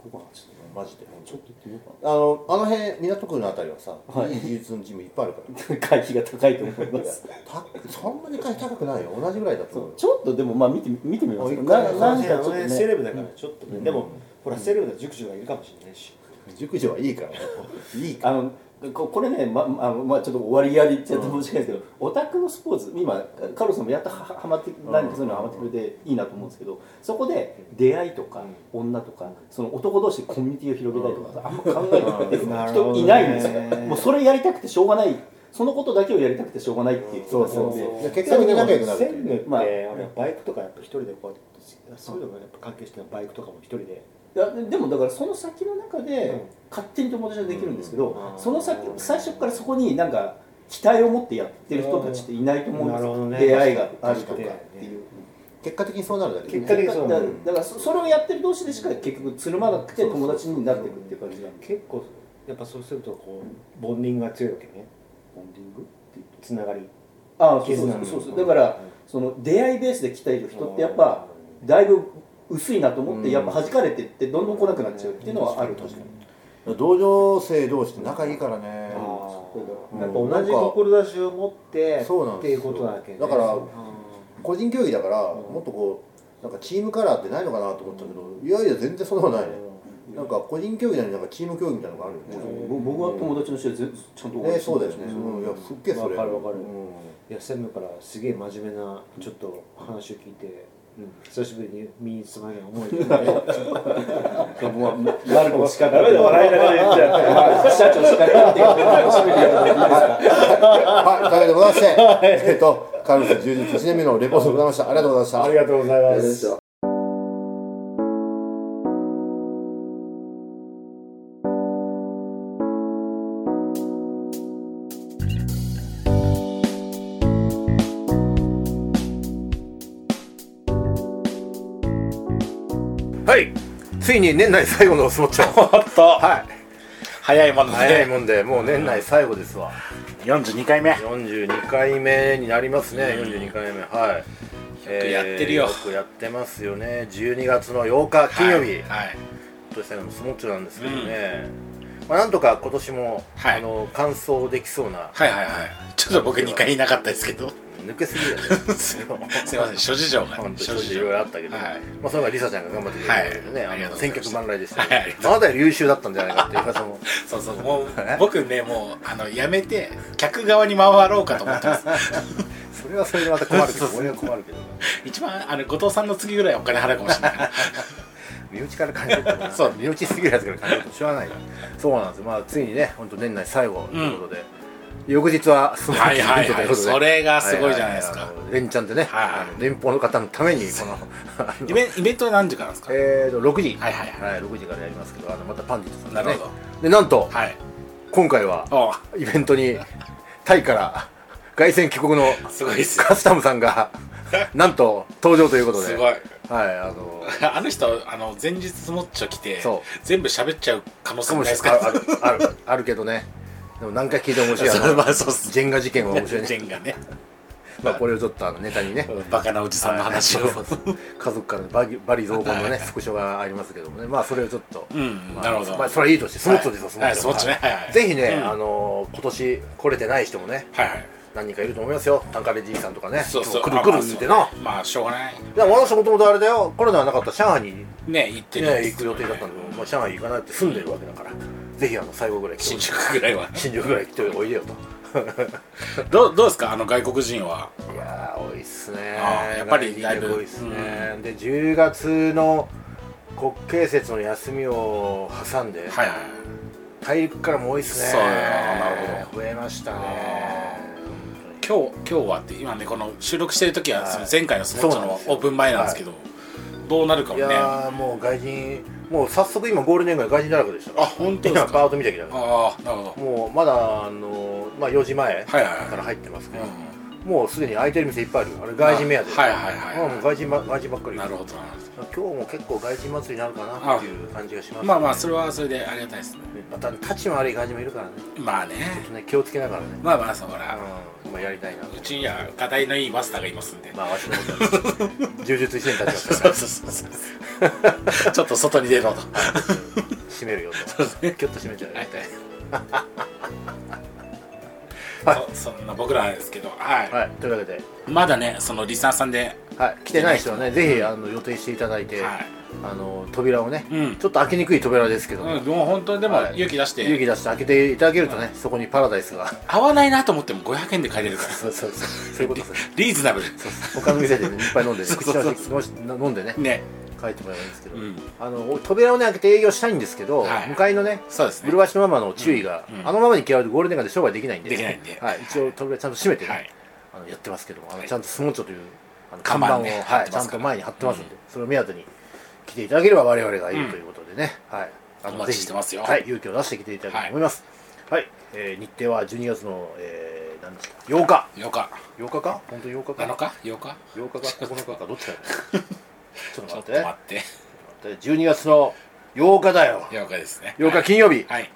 ここはちょっマジで。とちょっと行ってみようかあのあの辺港区のあたりはさ、はい。い、い技術のジムいっぱいあるから。な 会費が高いと思います。たそんなに金高くないよ。同じぐらいだと思うよ。ちょっとでもまあ見て見てみます。あ一な回なんかちょっとね。ねセレブだからちょっとね。でもほらセレブな熟女がいるかもしれないし。熟女はいいから。いいか。あのここれね、まあまあ、ちょっと終わりやりちゃって申し訳ないですけど、オタクのスポーツ今カルロスさんもやっとははまって何かそういうのハマってくれていいなと思うんですけどそこで出会いとか女とかその男同士でコミュニティを広げたいとかあんま考えてる なるほどね。人いないんですよ。もうそれやりたくてしょうがないそのことだけをやりたくてしょうがないっていう人たちなんで。いや結果的に仲良くなるってまあバイクとかやっぱ一人でこうやってそういうのがやっぱ関係してるバイクとかも一人ででもだからその先の中でうん。勝手に友達ができるんですけど、うん。その先最初からそこになんか期待を持ってやってる人たちっていないと思うんですよ、ね。出会いがあるとかっていう。結果的にそうなるだけで結果的にそうだからだからそそれをやってる同士でしか結局つるまなくて友達になっていくっていう感じなんで。結構やっぱそうするとこうボンディングが強いわけね。ボンディングっていうつながり。ああそうそう絆そうそう。だからその出会いベースで来ている人ってやっぱだいぶ薄いなと思ってやっぱ弾かれてってどんどん来なくなっちゃうっていうのはある確かに。同僚生同士って仲いいからね。やっぱ同じ志を持ってそうなんですよ。っていうことなわけね。だからう。ん個人競技だからもっとこうなんかチームカラーってないのかなと思ったけどいやいや全然そんなことないね。なんか個人競技なのになんかチーム競技みたいなのがあるよね。ぼ僕は友達の試合全ちゃんとねそうだよね。うん。いやすっげえそれ。わかるわかる。うん。いや専務からすげえ真面目なちょっと話を聞いて、うん、久しぶりに身につまげな思いでマルコしかダメだ笑いながら言っちゃう社長しかやって楽しみでいいですかはい、というわけでございまして、えっと、カルロス充実1年目のレポートでございました。ありがとうございました。ありがとうございまありがとうございますついに年内最後のスモッチョ。おっとはい、早いもので早いもんで、もう年内最後ですわ。42回目。42回目になりますね、42回目。はい。よくやってるよ。よくやってますよね。12月の8日金曜日、はい。はい今年最後のスモッチョなんですけどね。まあ、なんとか今年も、はい。あの完走できそうなはいはいはい。ちょっと僕2回いなかったですけど抜けすぎだね。すいません諸事情が諸事情。にいろいろあったけど、はい。まあそれはリサちゃんが頑張ってくれたけどね、はい。ありがあの選曲万来でした、ますあなたより優秀だったんじゃないかっていう噂も。そうそう。もう僕ねもうあのやめて客側に回ろうかと思ってます。それはそれでまた困るけど。俺は困るけど。な一番あの後藤さんの次ぐらいお金払うかもしれない。身内から金取ったらそう。身内すぎるやつから金取ってもしょうがないそうなんですまあついにね本当年内最後ということで、翌日はスモはいはいはい。それがすごいじゃないですか。はははあの連チャンでね、はいあの連邦の方のためにこの イベンイベントは何時からですか？えーと6時。はいはいはい、6時からやりますけどあのまたパンディットさんなるほど。でなんとはい。今回はおイベントにタイから凱旋帰国のカスタムさんが なんと登場ということで。すごい。はいあのあの人あの前日スモッチョ来て全部喋っちゃう可能性かももないですかあるあるあるけどねでも何回聞いても面白い。まあそうっす。ジェンガ事件は面白いね。ジェンがね。まあこれをちょっとあのネタにね。バカなおじさんの話を。はい。家族からのバリバリ増言のねスクショがありますけどもね。まあそれをちょっと。なるほど。まあそれはいいとしてスモッチョですよスモッはね。ぜひねうん。あの今年来れてない人もね何人かいると思いますよ。タンカレじいさんとかね。そうそう。来る来る言うてな。まあしょうがない。いや私もともとあれだよ。コロナがなかったら上海にね行ってる。ね行く予定だったんだけどまあ上海行かないって住んでるわけだからぜひあの最後ぐらい新宿ぐらいは。新宿ぐらい来ておいでよと。どうどうですか？あの外国人は。いやー多いっすね。やっぱりだいぶ。多いっすね、で10月の国慶節の休みを挟んで、はいはい大陸からも多いっすね。そうなる増えましたね。今日今日はって今ねこの収録してる時は前回のスモッチョそうなんですよ。のオープン前なんですけどどうなるかもいねやーもう外人もう早速今ゴールデン街外人だらけでしたあ本当ですパート見たけどああなるほど。もうまだあの、まあ、4時前かはいはいはい。ら入ってますけど、うもうすでに空いてる店いっぱいあるよ。あれ外人目当て。ではいはいはいはい。あもう外人ば外人ばっかり。んなるほど。今日も結構外人祭りになるかなっていう感じがします、ほどまあまあそれはそれでありがたいですね。また立ちの悪い外人もいるからね。まあね。ね気をつけながらね、まあまあそこらうん、まあやりたいなうちには課題のいいマスターがいますんで。まあわしのことは柔術一年経ちますかそうそうそうそう ちょっと外に出ろと。ら閉めるよと。キュッと閉めちゃうよ は いそそんな僕らなんですけどはい、はいというわけで。まだねそのリスナーさんではい、来てない人はね、ぜひあの予定していただいて、はい。あの扉をね、うん。ちょっと開けにくい扉ですけど、うん、もう本当にでもはい。勇気出して、勇気出して開けていただけるとね、そこにパラダイスが、合わないなと思っても500円で買えれるから。そうそうそう、そういうことです。リーズナブル。他の店で、ね、いっぱい飲んで、ね、そうそうそう。飲んでね、ね帰ってもらえばいいんですけど、うん。あの扉をね開けて営業したいんですけど、はい。向かいのね、そうですね。ブルバチのママの注意が、うん。うん。あのままに嫌われるとゴールデン街で商売できないんで、できないんで。はい、一応扉ちゃんと閉めてね、はい。あのやってますけども、あのはい。ちゃんとスモーチョというあの看板を、ね貼はい、ちゃんと前に貼ってますんで、それを目当てに来ていただければ我々がいるということでね、はい、あお待ちしてますよ。ぜひはい、勇気を出してきていただければと思います。はい、えー日程は12月の、えー、何日か。8日。8日。8日か？本当に8日か？7日？8日？8日か9日か？どっちか ちょっと待って。と待って。12月の8日だよ。8日ですね。8日金曜日。はい。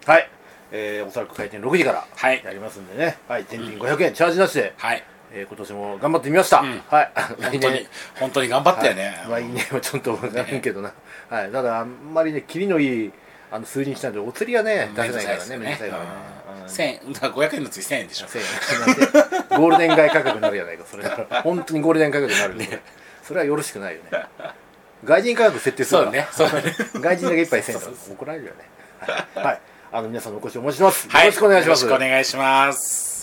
えーおそらく開店6時からはい。やりますんでね。はい。全品500円。チャージなしで、はい。えー今年も頑張ってみました、うん。はい。本当に 本当に頑張ったよね、はい、来年はちょっと分からんけどな、はい、ただあんまりねキリのいいあの数字にしないとお釣りがね出せないからねめんどくさいからね。うん。1000円だから500円の次1000円でしょ。せやなゴールデン街価格になるじゃないかそれ本当にゴールデン価格になるねそれはよろしくないよね。外人価格設定するそうね。そうね。外人だけ一杯1000円だ怒られるよね。はい、はい、あの皆さんのお越しをお待ちしてます、はい。よろしくお願いします。よろしくお願いします